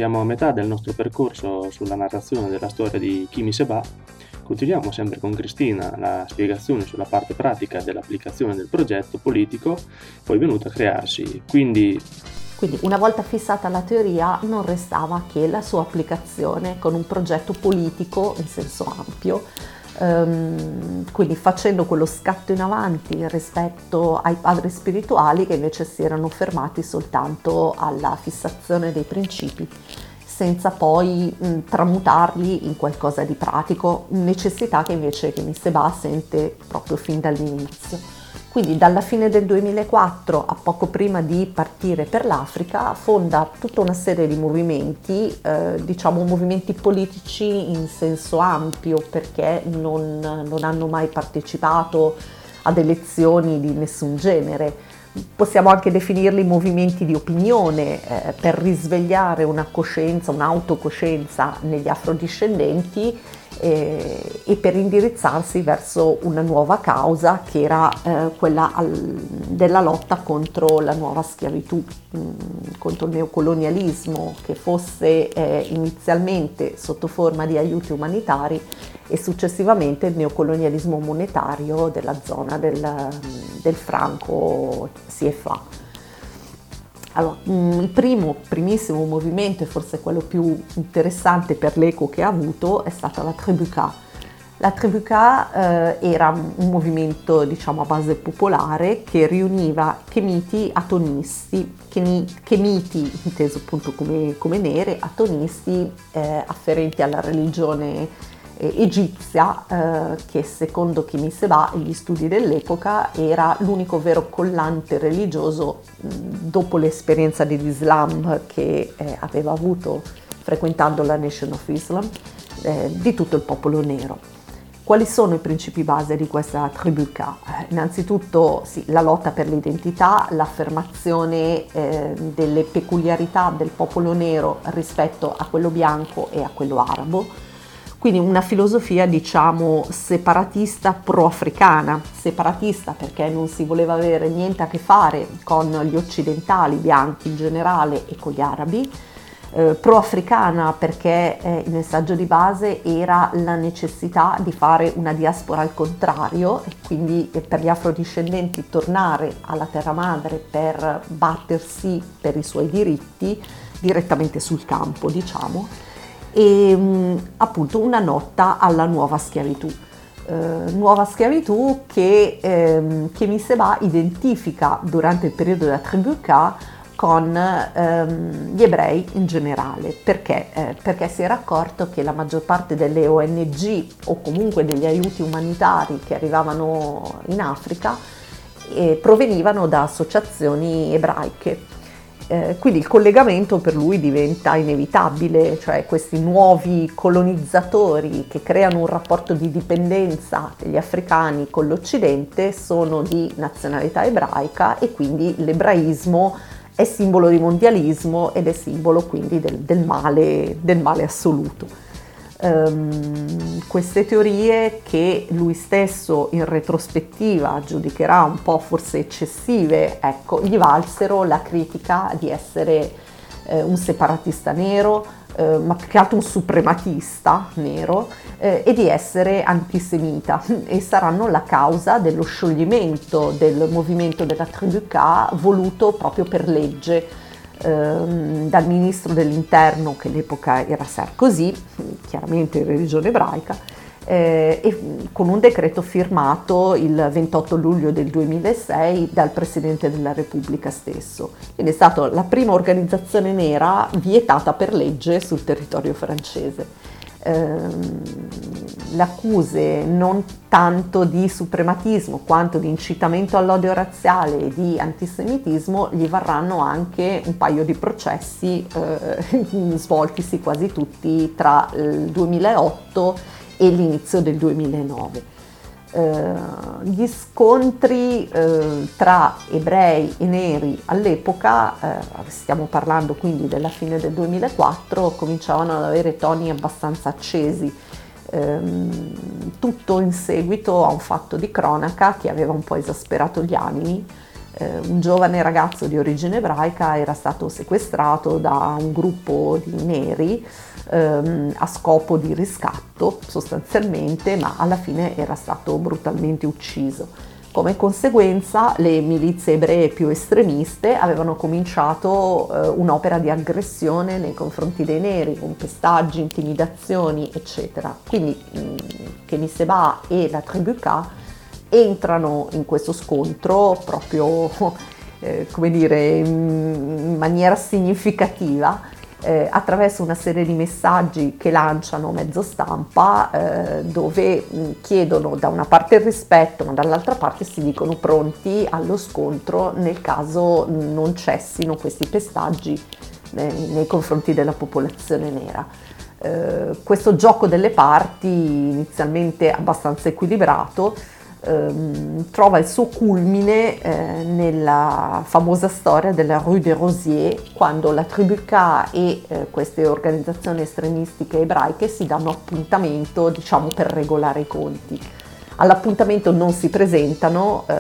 Siamo a metà del nostro percorso sulla narrazione della storia di Kimi Seba. Continuiamo sempre con Cristina la spiegazione sulla parte pratica dell'applicazione del progetto politico poi venuto a crearsi. Quindi quindi una volta fissata la teoria non restava che la sua applicazione con un progetto politico in senso ampio, ehm, quindi facendo quello scatto in avanti rispetto ai padri spirituali che invece si erano fermati soltanto alla fissazione dei principi senza poi mh, tramutarli in qualcosa di pratico, necessità che invece che Seba sente proprio fin dall'inizio. Quindi dalla fine del 2004 a poco prima di partire per l'Africa fonda tutta una serie di movimenti, eh, diciamo movimenti politici in senso ampio perché non, non hanno mai partecipato ad elezioni di nessun genere. Possiamo anche definirli movimenti di opinione eh, per risvegliare una coscienza, un'autocoscienza negli afrodiscendenti eh, e per indirizzarsi verso una nuova causa che era eh, quella al, della lotta contro la nuova schiavitù, mh, mm, contro il neocolonialismo che fosse eh, inizialmente sotto forma di aiuti umanitari e successivamente il neocolonialismo monetario della zona del, del franco CFA. Allora, mm, il primo, primissimo movimento e forse quello più interessante per l'eco che ha avuto è stata la Tribuca. La Tribuca eh, era un movimento diciamo a base popolare che riuniva chemiti atonisti, chemiti inteso appunto come, come nere, atonisti eh, afferenti alla religione egizia eh, che secondo Kimi Seba e gli studi dell'epoca era l'unico vero collante religioso mh, dopo l'esperienza dell'Islam che eh, aveva avuto frequentando la Nation of Islam eh, di tutto il popolo nero. Quali sono i principi base di questa tribù K? Eh, innanzitutto sì, la lotta per l'identità, l'affermazione eh, delle peculiarità del popolo nero rispetto a quello bianco e a quello arabo, quindi una filosofia diciamo separatista pro-africana, separatista perché non si voleva avere niente a che fare con gli occidentali bianchi in generale e con gli arabi, eh, pro-africana perché eh, il messaggio di base era la necessità di fare una diaspora al contrario e quindi eh, per gli afrodiscendenti tornare alla terra madre per battersi per i suoi diritti direttamente sul campo, diciamo e mm, appunto una nota alla nuova schiavitù. Eh, nuova schiavitù che, ehm, che Miseba identifica durante il periodo della tribù K con ehm, gli ebrei in generale. Perché? Eh, perché si era accorto che la maggior parte delle ONG o comunque degli aiuti umanitari che arrivavano in Africa eh, provenivano da associazioni ebraiche eh, quindi il collegamento per lui diventa inevitabile, cioè questi nuovi colonizzatori che creano un rapporto di dipendenza degli africani con l'Occidente sono di nazionalità ebraica e quindi l'ebraismo è simbolo di mondialismo ed è simbolo quindi del, del, male, del male assoluto ehm, queste teorie che lui stesso in retrospettiva giudicherà un po' forse eccessive, ecco, gli valsero la critica di essere eh, un separatista nero, eh, ma più che altro un suprematista nero eh, e di essere antisemita. E saranno la causa dello scioglimento del movimento della tribù K voluto proprio per legge ehm, dal ministro dell'interno, che all'epoca era Sarkozy, chiaramente in religione ebraica, eh, e con un decreto firmato il 28 luglio del 2006 dal Presidente della Repubblica stesso. Quindi è stata la prima organizzazione nera vietata per legge sul territorio francese ehm, le accuse non tanto di suprematismo quanto di incitamento all'odio razziale e di antisemitismo gli varranno anche un paio di processi eh, svoltisi quasi tutti tra il 2008 e l'inizio del 2009. Eh, gli scontri eh, tra ebrei e neri all'epoca, eh, stiamo parlando quindi della fine del 2004, cominciavano ad avere toni abbastanza accesi, ehm, tutto in seguito a un fatto di cronaca che aveva un po' esasperato gli animi eh, un giovane ragazzo di origine ebraica era stato sequestrato da un gruppo di neri ehm, a scopo di riscatto sostanzialmente, ma alla fine era stato brutalmente ucciso. Come conseguenza le milizie ebree più estremiste avevano cominciato eh, un'opera di aggressione nei confronti dei neri, con pestaggi, intimidazioni, eccetera. Quindi mh, Kenny Seba e la tribù K entrano in questo scontro proprio, eh, come dire, in maniera significativa eh, attraverso una serie di messaggi che lanciano mezzo stampa eh, dove mh, chiedono da una parte il rispetto ma dall'altra parte si dicono pronti allo scontro nel caso non cessino questi pestaggi eh, nei confronti della popolazione nera. Eh, questo gioco delle parti inizialmente abbastanza equilibrato ehm, trova il suo culmine eh, nella famosa storia della Rue des Rosiers, quando la tribù K e eh, queste organizzazioni estremistiche ebraiche si danno appuntamento, diciamo, per regolare i conti. All'appuntamento non si presentano eh,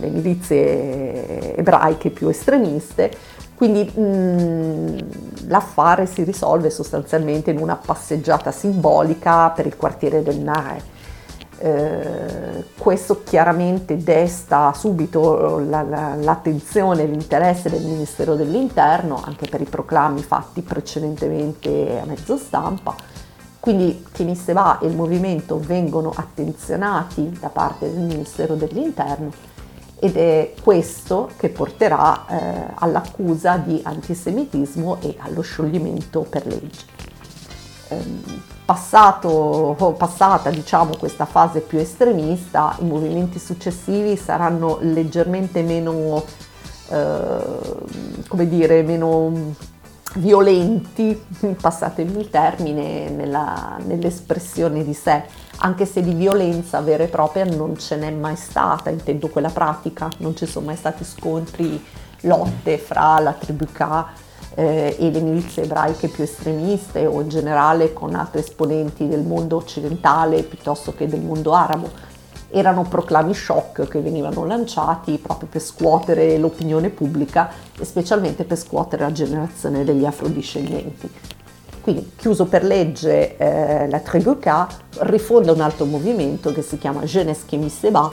le milizie ebraiche più estremiste, quindi mh, l'affare si risolve sostanzialmente in una passeggiata simbolica per il quartiere del Nare eh, questo chiaramente desta subito la, la, l'attenzione e l'interesse del Ministero dell'Interno anche per i proclami fatti precedentemente a mezzo stampa. Quindi Kinisseva e il movimento vengono attenzionati da parte del Ministero dell'Interno ed è questo che porterà eh, all'accusa di antisemitismo e allo scioglimento per legge. Eh, passato, passata diciamo, questa fase più estremista, i movimenti successivi saranno leggermente meno, eh, dire, meno violenti, passatemi il termine, nella, nell'espressione di sé, anche se di violenza vera e propria non ce n'è mai stata, intendo quella pratica, non ci sono mai stati scontri, lotte fra la tribù K eh, e le milizie ebraiche più estremiste o in generale con altri esponenti del mondo occidentale piuttosto che del mondo arabo. Erano proclami shock che venivano lanciati proprio per scuotere l'opinione pubblica e specialmente per scuotere la generazione degli afrodiscendenti. Quindi, chiuso per legge eh, la Tribu K, rifonda un altro movimento che si chiama Jeunesse Kémi Seba,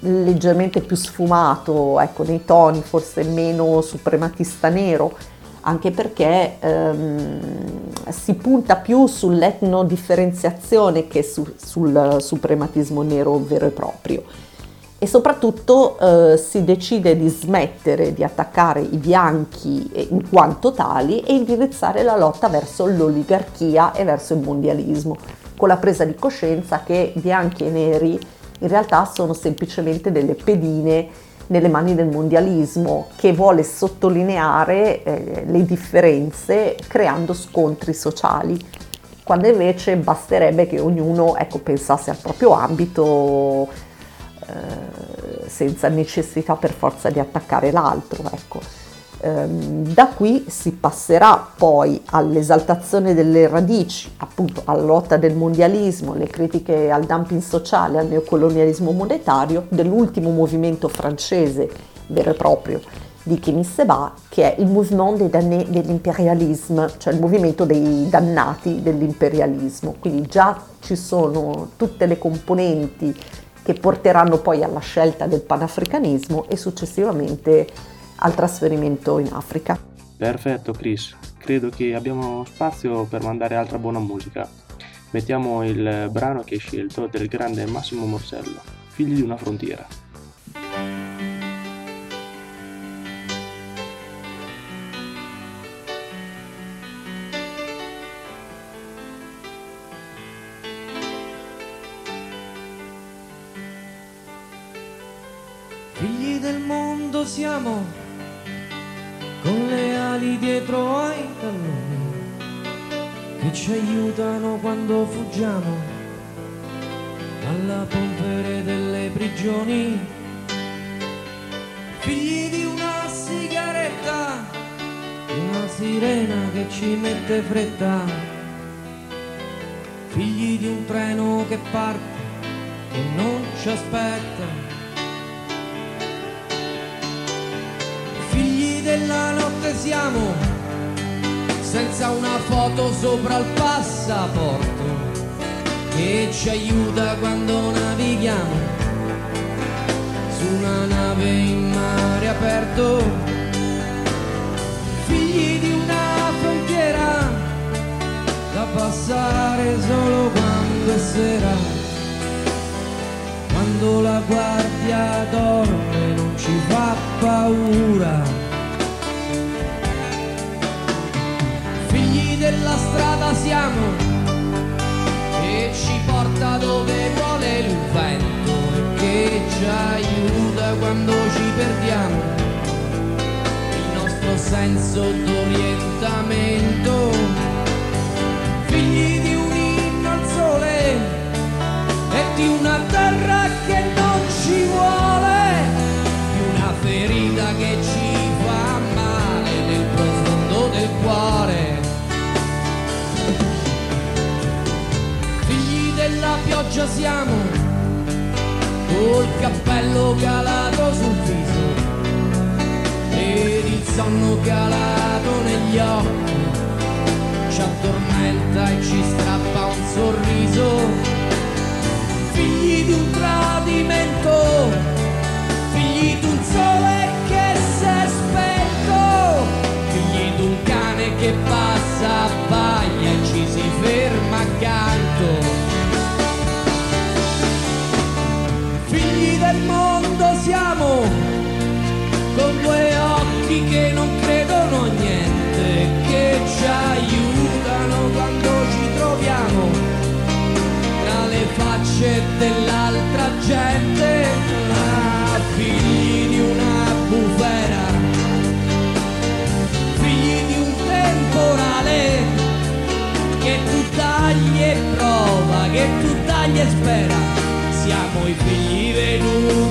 leggermente più sfumato, ecco, nei toni forse meno suprematista nero, anche perché ehm, si punta più sull'etnodifferenziazione che su, sul suprematismo nero vero e proprio. E soprattutto eh, si decide di smettere di attaccare i bianchi in quanto tali e indirizzare la lotta verso l'oligarchia e verso il mondialismo, con la presa di coscienza che bianchi e neri in realtà sono semplicemente delle pedine nelle mani del mondialismo che vuole sottolineare eh, le differenze creando scontri sociali, quando invece basterebbe che ognuno ecco, pensasse al proprio ambito eh, senza necessità per forza di attaccare l'altro. Ecco. Ehm, da qui si passerà poi all'esaltazione delle radici, appunto alla lotta del mondialismo, le critiche al dumping sociale, al neocolonialismo monetario dell'ultimo movimento francese vero e proprio di Kémy Seba, che è il mouvement des damnés dell'imperialisme, cioè il movimento dei dannati dell'imperialismo. Quindi già ci sono tutte le componenti che porteranno poi alla scelta del panafricanismo e successivamente al trasferimento in Africa. Perfetto Chris, credo che abbiamo spazio per mandare altra buona musica. Mettiamo il brano che hai scelto del grande Massimo Morsello, Figli di una frontiera. Figli del mondo siamo con le ali dietro ai talloni che ci aiutano quando fuggiamo dalla polvere delle prigioni. Figli di una sigaretta, una sirena che ci mette fretta, figli di un treno che parte e non ci aspetta siamo, senza una foto sopra il passaporto che ci aiuta quando navighiamo su una nave in mare aperto, figli di una frontiera da passare solo quando è sera quando la guardia dorme non ci fa paura. Della strada siamo e ci porta dove vuole il vento e che ci aiuta quando ci perdiamo il nostro senso d'orientamento. Figli di un inno al sole e di una terra che non ci vuole, di una ferita che ci fa male nel profondo del cuore. Della pioggia siamo, col cappello calato sul viso. Ed il sonno calato negli occhi. Ci addormenta e ci strappa un sorriso. Figli di un tradimento, figli di un sole che si è spento, figli di un cane che passa, abbaglia e ci si ferma accanto. Del mondo siamo, con due occhi che non credono a niente, che ci aiutano quando ci troviamo le facce dell'altra gente, ah, figli di una bufera, figli di un temporale, che tu tagli e prova, che tu tagli e spera, siamo i figli venuti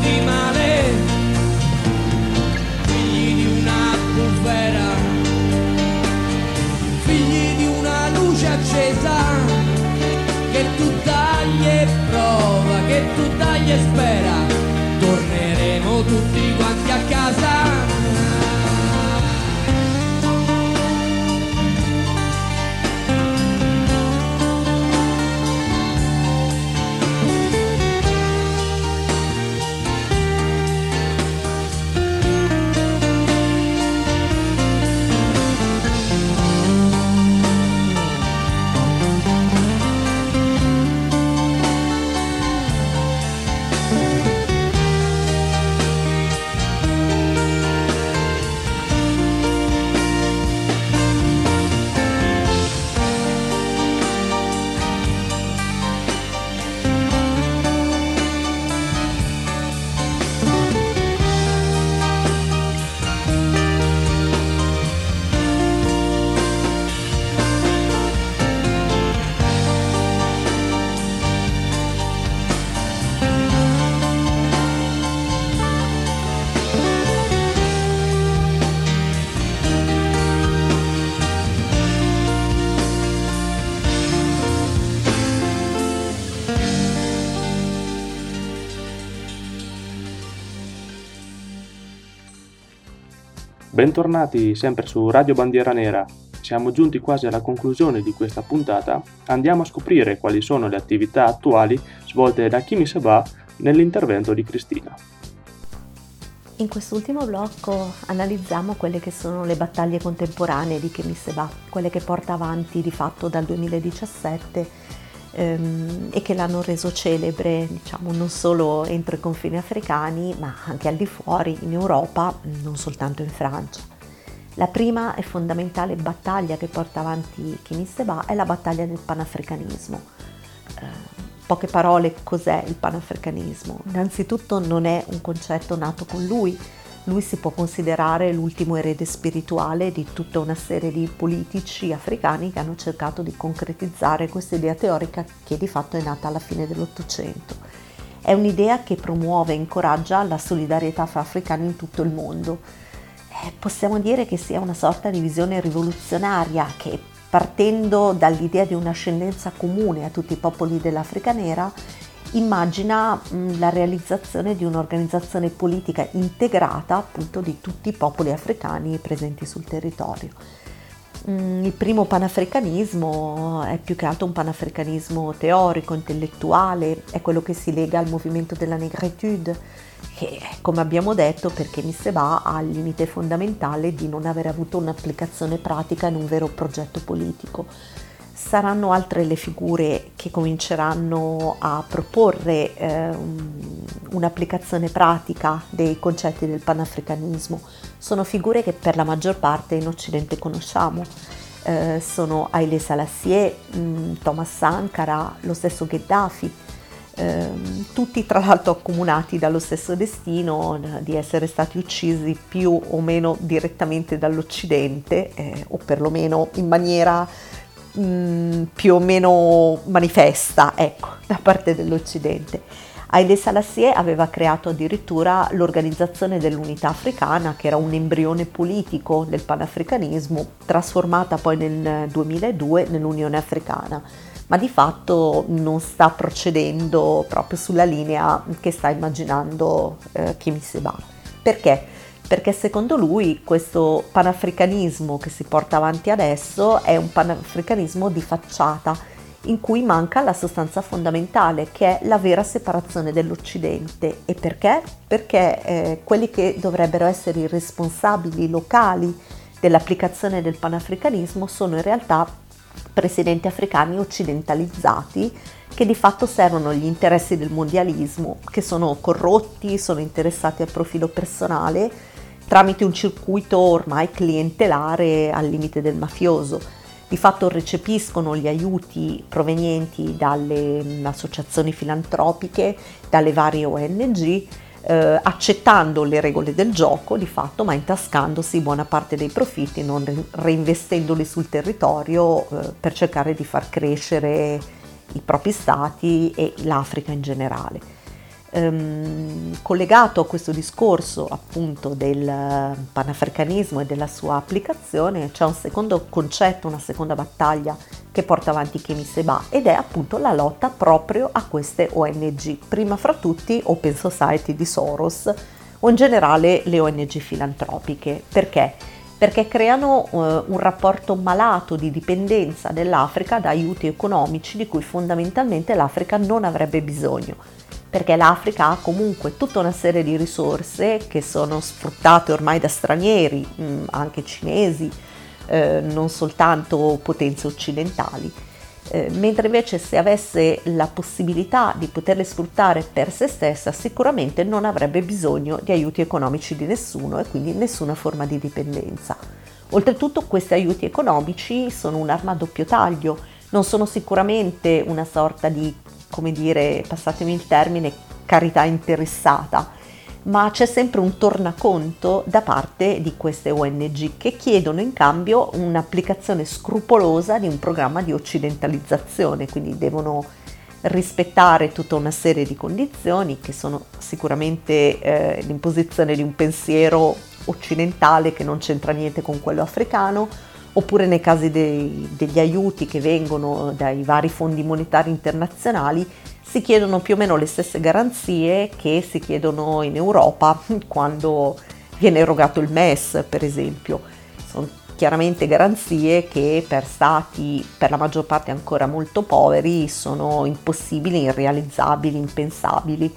Bentornati sempre su Radio Bandiera Nera. Siamo giunti quasi alla conclusione di questa puntata. Andiamo a scoprire quali sono le attività attuali svolte da Kimi Seba nell'intervento di Cristina. In quest'ultimo blocco analizziamo quelle che sono le battaglie contemporanee di Kimi Seba, quelle che porta avanti di fatto dal 2017 ehm, e che l'hanno reso celebre diciamo, non solo entro i confini africani ma anche al di fuori, in Europa, non soltanto in Francia. La prima e fondamentale battaglia che porta avanti Kini Seba è la battaglia del panafricanismo. Eh, poche parole, cos'è il panafricanismo? Innanzitutto non è un concetto nato con lui, lui si può considerare l'ultimo erede spirituale di tutta una serie di politici africani che hanno cercato di concretizzare questa idea teorica che di fatto è nata alla fine dell'Ottocento. È un'idea che promuove e incoraggia la solidarietà fra africani in tutto il mondo. Eh, possiamo dire che sia una sorta di visione rivoluzionaria che partendo dall'idea di un'ascendenza comune a tutti i popoli dell'Africa nera immagina mh, la realizzazione di un'organizzazione politica integrata appunto di tutti i popoli africani presenti sul territorio. Mm, il primo panafricanismo è più che altro un panafricanismo teorico, intellettuale, è quello che si lega al movimento della negritude, che come abbiamo detto perché Miseba ha il limite fondamentale di non aver avuto un'applicazione pratica in un vero progetto politico. Saranno altre le figure che cominceranno a proporre eh, un'applicazione pratica dei concetti del panafricanismo. Sono figure che per la maggior parte in Occidente conosciamo. Eh, sono Haile Selassie, mh, mm, Thomas Sankara, lo stesso Gheddafi, eh, tutti tra l'altro accomunati dallo stesso destino di essere stati uccisi più o meno direttamente dall'Occidente eh, o perlomeno in maniera mm, più o meno manifesta ecco, da parte dell'Occidente. Haile Selassie aveva creato addirittura l'Organizzazione dell'Unità Africana, che era un embrione politico del panafricanismo, trasformata poi nel 2002 nell'Unione Africana, ma di fatto non sta procedendo proprio sulla linea che sta immaginando eh, Kim Seba. Perché? Perché secondo lui questo panafricanismo che si porta avanti adesso è un panafricanismo di facciata in cui manca la sostanza fondamentale che è la vera separazione dell'Occidente. E perché? Perché eh, quelli che dovrebbero essere i responsabili locali dell'applicazione del panafricanismo sono in realtà presidenti africani occidentalizzati che di fatto servono gli interessi del mondialismo, che sono corrotti, sono interessati al profilo personale tramite un circuito ormai clientelare al limite del mafioso. Di fatto recepiscono gli aiuti provenienti dalle mm, associazioni filantropiche, dalle varie ONG, eh, accettando le regole del gioco di fatto, ma intascandosi buona parte dei profitti, non reinvestendoli sul territorio eh, per cercare di far crescere i propri stati e l'Africa in generale ehm, collegato a questo discorso appunto del panafricanismo e della sua applicazione c'è un secondo concetto, una seconda battaglia che porta avanti Kemi Seba ed è appunto la lotta proprio a queste ONG, prima fra tutti Open Society di Soros o in generale le ONG filantropiche. Perché? Perché creano eh, un rapporto malato di dipendenza dell'Africa da aiuti economici di cui fondamentalmente l'Africa non avrebbe bisogno perché l'Africa ha comunque tutta una serie di risorse che sono sfruttate ormai da stranieri, anche cinesi, eh, non soltanto potenze occidentali, eh, mentre invece se avesse la possibilità di poterle sfruttare per se stessa sicuramente non avrebbe bisogno di aiuti economici di nessuno e quindi nessuna forma di dipendenza. Oltretutto questi aiuti economici sono un'arma a doppio taglio, non sono sicuramente una sorta di come dire, passatemi il termine, carità interessata, ma c'è sempre un tornaconto da parte di queste ONG che chiedono in cambio un'applicazione scrupolosa di un programma di occidentalizzazione, quindi devono rispettare tutta una serie di condizioni che sono sicuramente eh, l'imposizione di un pensiero occidentale che non c'entra niente con quello africano, oppure nei casi dei, degli aiuti che vengono dai vari fondi monetari internazionali si chiedono più o meno le stesse garanzie che si chiedono in Europa quando viene erogato il MES, per esempio. Sono chiaramente garanzie che per stati per la maggior parte ancora molto poveri sono impossibili, irrealizzabili, impensabili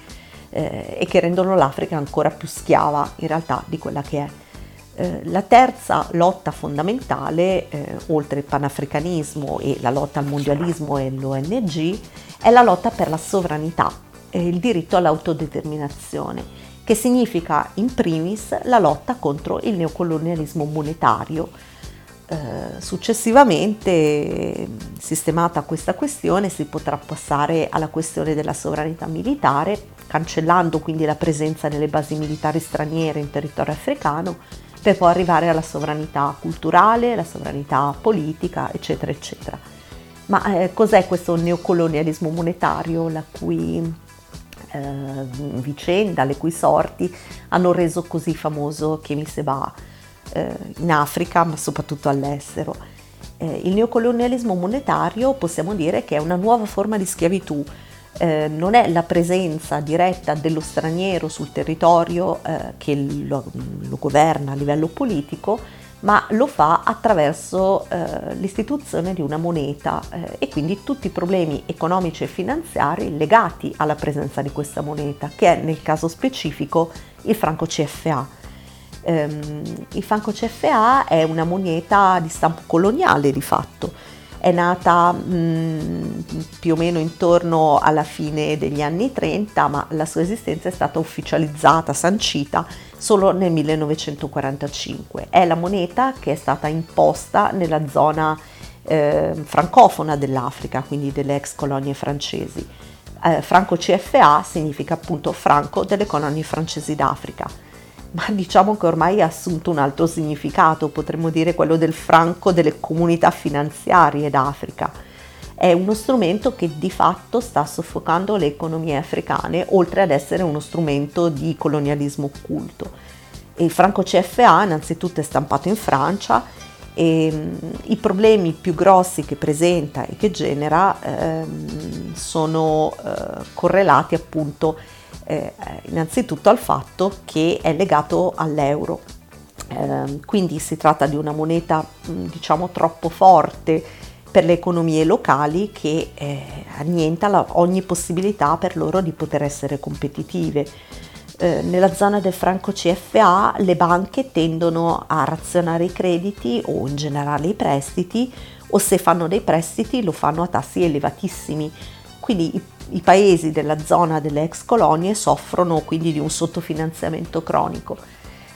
eh, e che rendono l'Africa ancora più schiava in realtà di quella che è. Eh, la terza lotta fondamentale, eh, oltre il panafricanismo e la lotta al mondialismo e l'ONG, è la lotta per la sovranità e il diritto all'autodeterminazione, che significa in primis la lotta contro il neocolonialismo monetario. Eh, successivamente, sistemata questa questione, si potrà passare alla questione della sovranità militare, cancellando quindi la presenza delle basi militari straniere in territorio africano per poi arrivare alla sovranità culturale, alla sovranità politica, eccetera, eccetera. Ma eh, cos'è questo neocolonialismo monetario, la cui eh, vicenda, le cui sorti hanno reso così famoso Kemi Seba eh, in Africa, ma soprattutto all'estero? Eh, il neocolonialismo monetario possiamo dire che è una nuova forma di schiavitù eh, non è la presenza diretta dello straniero sul territorio eh, che lo, lo, governa a livello politico, ma lo fa attraverso eh, l'istituzione di una moneta eh, e quindi tutti i problemi economici e finanziari legati alla presenza di questa moneta, che è nel caso specifico il franco CFA. Um, il franco CFA è una moneta di stampo coloniale di fatto, è nata mh, mm, più o meno intorno alla fine degli anni 30, ma la sua esistenza è stata ufficializzata, sancita solo nel 1945. È la moneta che è stata imposta nella zona eh, francofona dell'Africa, quindi delle ex colonie francesi. Eh, franco CFA significa appunto franco delle colonie francesi d'Africa ma diciamo che ormai ha assunto un altro significato, potremmo dire quello del franco delle comunità finanziarie d'Africa. È uno strumento che di fatto sta soffocando le economie africane, oltre ad essere uno strumento di colonialismo occulto. Il franco CFA innanzitutto è stampato in Francia e mm, i problemi più grossi che presenta e che genera ehm, sono eh, correlati appunto eh, innanzitutto al fatto che è legato all'euro. Eh, quindi si tratta di una moneta diciamo troppo forte per le economie locali che eh, annienta la, ogni possibilità per loro di poter essere competitive. Eh, nella zona del franco CFA le banche tendono a razionare i crediti o in generale i prestiti o se fanno dei prestiti lo fanno a tassi elevatissimi. Quindi i i paesi della zona delle ex colonie soffrono quindi di un sottofinanziamento cronico.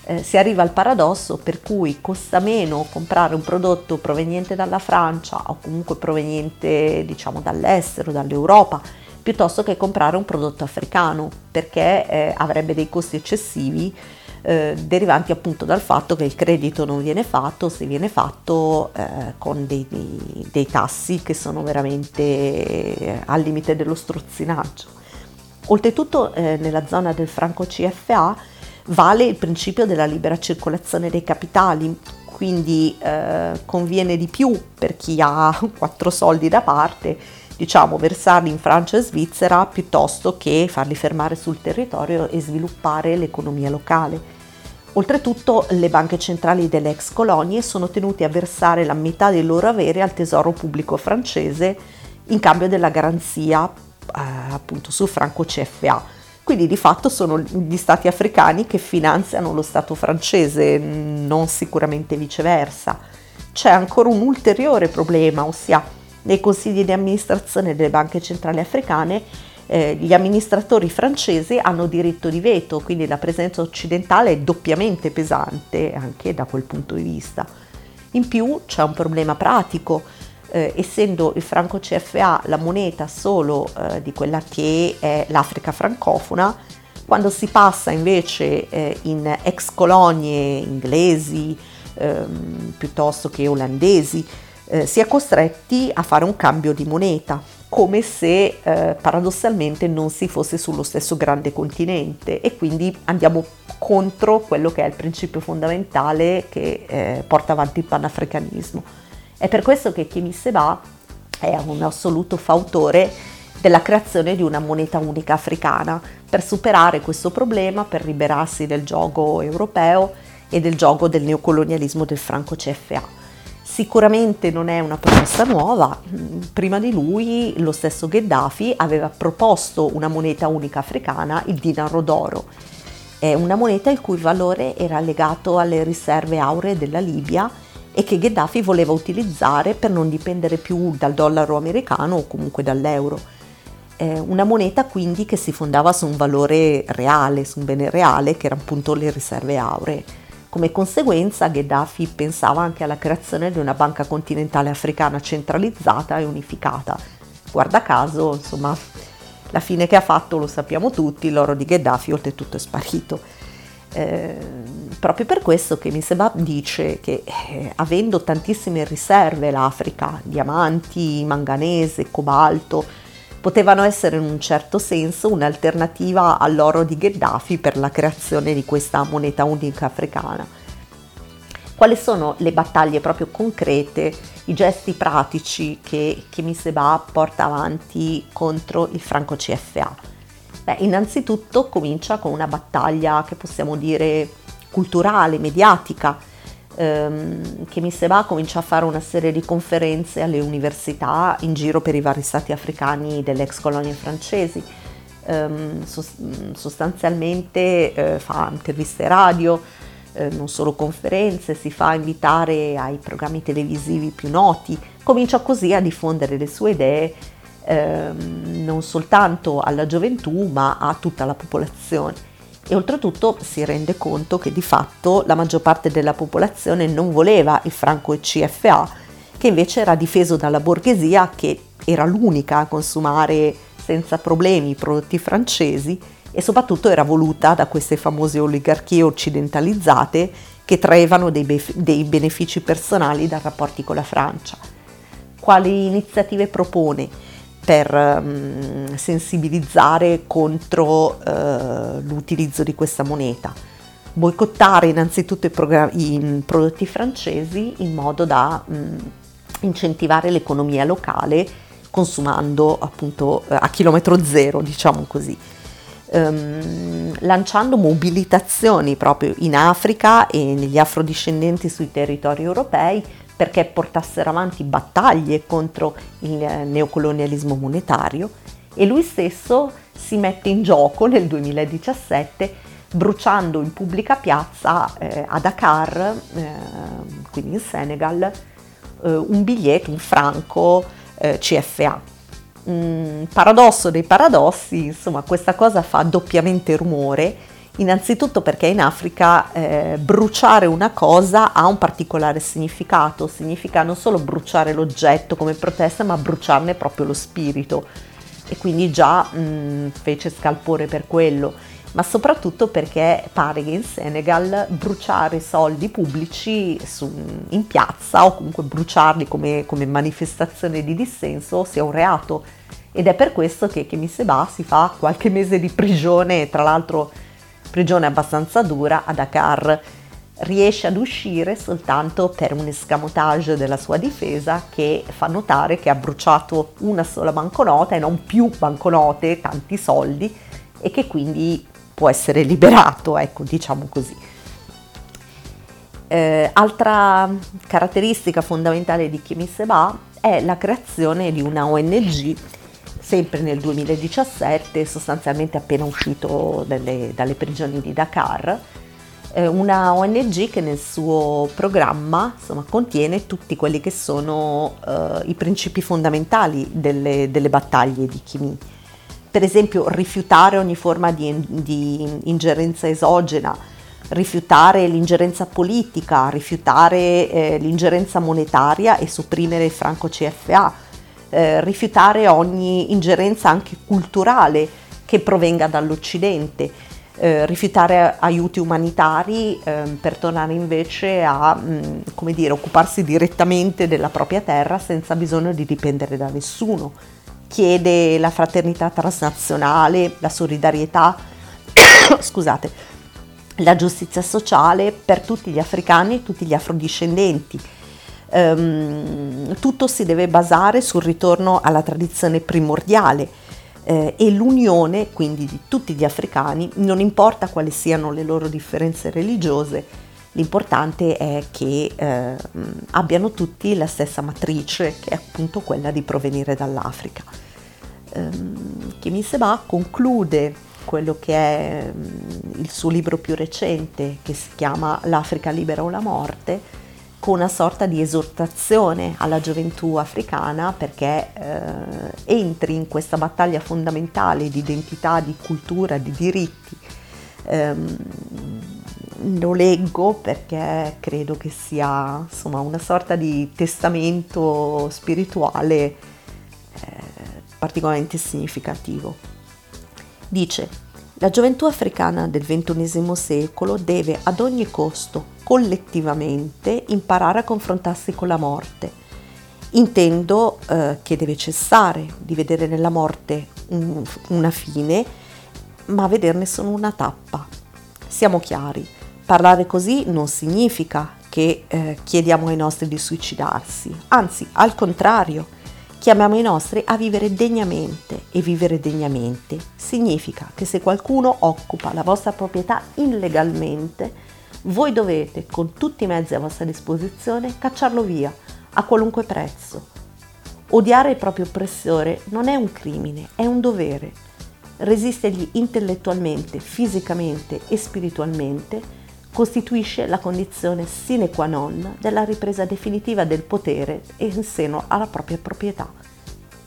Eh, si arriva al paradosso per cui costa meno comprare un prodotto proveniente dalla Francia o comunque proveniente diciamo dall'estero, dall'Europa, piuttosto che comprare un prodotto africano perché eh, avrebbe dei costi eccessivi eh, derivanti appunto dal fatto che il credito non viene fatto, se viene fatto eh, con dei, dei, tassi che sono veramente eh, al limite dello strozzinaggio. Oltretutto eh, nella zona del franco CFA vale il principio della libera circolazione dei capitali, quindi eh, conviene di più per chi ha quattro soldi da parte diciamo, versarli in Francia e Svizzera piuttosto che farli fermare sul territorio e sviluppare l'economia locale. Oltretutto le banche centrali delle ex colonie sono tenute a versare la metà dei loro averi al tesoro pubblico francese in cambio della garanzia eh, appunto sul franco CFA. Quindi di fatto sono gli stati africani che finanziano lo Stato francese, non sicuramente viceversa. C'è ancora un ulteriore problema, ossia nei consigli di amministrazione delle banche centrali africane eh, gli amministratori francesi hanno diritto di veto, quindi la presenza occidentale è doppiamente pesante anche da quel punto di vista. In più c'è un problema pratico, eh, essendo il franco CFA la moneta solo eh, di quella che è l'Africa francofona, quando si passa invece eh, in ex colonie inglesi ehm, piuttosto che olandesi, eh, si è costretti a fare un cambio di moneta, come se eh, paradossalmente non si fosse sullo stesso grande continente e quindi andiamo contro quello che è il principio fondamentale che eh, porta avanti il panafricanismo. È per questo che Kimi Seba è un assoluto fautore della creazione di una moneta unica africana per superare questo problema, per liberarsi del gioco europeo e del gioco del neocolonialismo del franco CFA. Sicuramente non è una proposta nuova, prima di lui lo stesso Gheddafi aveva proposto una moneta unica africana, il dinaro d'oro, è una moneta il cui valore era legato alle riserve auree della Libia e che Gheddafi voleva utilizzare per non dipendere più dal dollaro americano o comunque dall'euro. È una moneta quindi che si fondava su un valore reale, su un bene reale che erano appunto le riserve auree. Come conseguenza Gheddafi pensava anche alla creazione di una banca continentale africana centralizzata e unificata. Guarda caso, insomma, la fine che ha fatto lo sappiamo tutti, l'oro di Gheddafi oltretutto è sparito. Eh, proprio per questo che Misebab dice che eh, avendo tantissime riserve l'Africa, diamanti, manganese, cobalto, potevano essere in un certo senso un'alternativa all'oro di Gheddafi per la creazione di questa moneta unica africana. quali sono le battaglie proprio concrete, i gesti pratici che Seba porta avanti contro il Franco CFA? Beh, innanzitutto comincia con una battaglia che possiamo dire culturale, mediatica. Ehm, Kemi Seba comincia a fare una serie di conferenze alle università in giro per i vari stati africani delle ex colonie francesi. Ehm, sostanzialmente eh, fa interviste radio, eh, non solo conferenze, si fa invitare ai programmi televisivi più noti, comincia così a diffondere le sue idee ehm, non soltanto alla gioventù ma a tutta la popolazione. E oltretutto si rende conto che di fatto la maggior parte della popolazione non voleva il franco CFA, che invece era difeso dalla borghesia che era l'unica a consumare senza problemi i prodotti francesi e soprattutto era voluta da queste famose oligarchie occidentalizzate che traevano dei, bef- dei benefici personali dai rapporti con la Francia. Quali iniziative propone per um, sensibilizzare contro uh, l'utilizzo di questa moneta? Boicottare innanzitutto i, program- i prodotti francesi in modo da um, incentivare l'economia locale consumando appunto a chilometro zero, diciamo così ehm, lanciando mobilitazioni proprio in Africa e negli afrodiscendenti sui territori europei perché portassero avanti battaglie contro il neocolonialismo monetario e lui stesso si mette in gioco nel 2017 bruciando in pubblica piazza eh, a Dakar, eh, quindi in Senegal, eh, un biglietto, un franco eh, CFA mm, paradosso dei paradossi, insomma questa cosa fa doppiamente rumore, innanzitutto perché in Africa eh, bruciare una cosa ha un particolare significato, significa non solo bruciare l'oggetto come protesta, ma bruciarne proprio lo spirito. E quindi già mm, fece scalpore per quello. Ma soprattutto perché pare che in Senegal bruciare soldi pubblici su, in piazza o comunque bruciarli come, come, manifestazione di dissenso sia un reato. Ed è per questo che Kemi Seba si fa qualche mese di prigione, tra l'altro prigione abbastanza dura a Dakar. Riesce ad uscire soltanto per un escamotage della sua difesa che fa notare che ha bruciato una sola banconota e non più banconote, tanti soldi, e che quindi può essere liberato, ecco, diciamo così. Eh, altra caratteristica fondamentale di Kimi Seba è la creazione di una ONG sempre nel 2017, sostanzialmente appena uscito dalle, dalle prigioni di Dakar, eh, una ONG che nel suo programma insomma, contiene tutti quelli che sono eh, i principi fondamentali delle, delle battaglie di Kimi. Per esempio rifiutare ogni forma di, di ingerenza esogena, rifiutare l'ingerenza politica, rifiutare eh, l'ingerenza monetaria e sopprimere il franco CFA, eh, rifiutare ogni ingerenza anche culturale che provenga dall'Occidente, eh, rifiutare aiuti umanitari ehm, per tornare invece a mh, mm, dire, occuparsi direttamente della propria terra senza bisogno di dipendere da nessuno chiede la fraternità transnazionale, la solidarietà, scusate, la giustizia sociale per tutti gli africani e tutti gli afrodiscendenti. Um, tutto si deve basare sul ritorno alla tradizione primordiale eh, e l'unione quindi di tutti gli africani, non importa quali siano le loro differenze religiose, l'importante è che eh, abbiano tutti la stessa matrice, che è appunto quella di provenire dall'Africa. Ehm, Kimi Seba conclude quello che è um, il suo libro più recente che si chiama L'Africa libera o la morte con una sorta di esortazione alla gioventù africana perché eh, entri in questa battaglia fondamentale di identità, di cultura, di diritti. Um, lo leggo perché credo che sia insomma, una sorta di testamento spirituale eh, particolarmente significativo. Dice, la gioventù africana del XXI secolo deve ad ogni costo, collettivamente, imparare a confrontarsi con la morte. Intendo eh, che deve cessare di vedere nella morte un, una fine, ma vederne solo una tappa. Siamo chiari, parlare così non significa che eh, chiediamo ai nostri di suicidarsi, anzi al contrario, chiamiamo i nostri a vivere degnamente e vivere degnamente significa che se qualcuno occupa la vostra proprietà illegalmente, voi dovete con tutti i mezzi a vostra disposizione cacciarlo via a qualunque prezzo. Odiare il proprio oppressore non è un crimine, è un dovere. Resistergli intellettualmente, fisicamente e spiritualmente costituisce la condizione sine qua non della ripresa definitiva del potere in seno alla propria proprietà.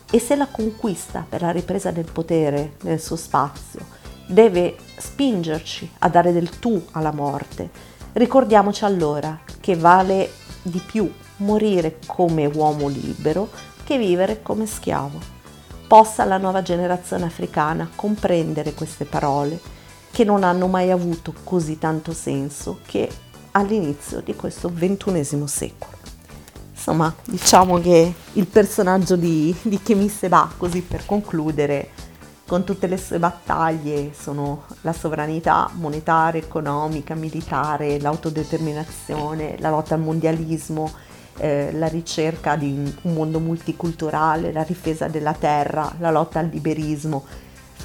E se la conquista per la ripresa del potere nel suo spazio deve spingerci a dare del tu alla morte, ricordiamoci allora che vale di più morire come uomo libero che vivere come schiavo. Possa la nuova generazione africana comprendere queste parole che non hanno mai avuto così tanto senso che all'inizio di questo ventunesimo secolo. Insomma, diciamo che il personaggio di, di Kemi Seba, così per concludere, con tutte le sue battaglie sono la sovranità monetaria, economica, militare, l'autodeterminazione, la lotta al mondialismo, eh, la ricerca di un mondo multiculturale, la difesa della terra, la lotta al liberismo,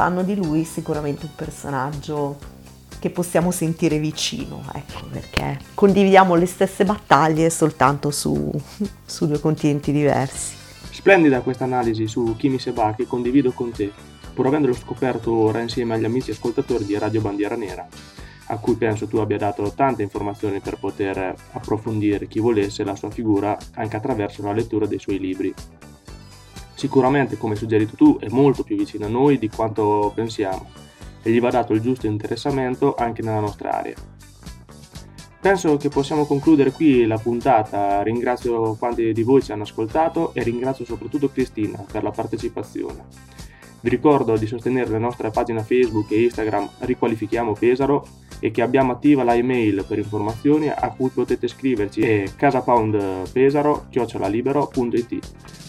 fanno di lui sicuramente un personaggio che possiamo sentire vicino, ecco, perché condividiamo le stesse battaglie soltanto su, su due continenti diversi. Splendida questa analisi su Kimi Seba che condivido con te, pur avendolo scoperto ora insieme agli amici ascoltatori di Radio Bandiera Nera, a cui penso tu abbia dato tante informazioni per poter approfondire chi volesse la sua figura anche attraverso la lettura dei suoi libri sicuramente come suggerito tu è molto più vicino a noi di quanto pensiamo e gli va dato il giusto interessamento anche nella nostra area. Penso che possiamo concludere qui la puntata, ringrazio quanti di voi ci hanno ascoltato e ringrazio soprattutto Cristina per la partecipazione. Vi ricordo di sostenere la nostra pagina Facebook e Instagram Riqualifichiamo Pesaro e che abbiamo attiva la email per informazioni a cui potete scriverci è casapoundpesaro.it.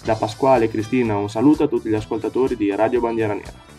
Da Pasquale e Cristina un saluto a tutti gli ascoltatori di Radio Bandiera Nera.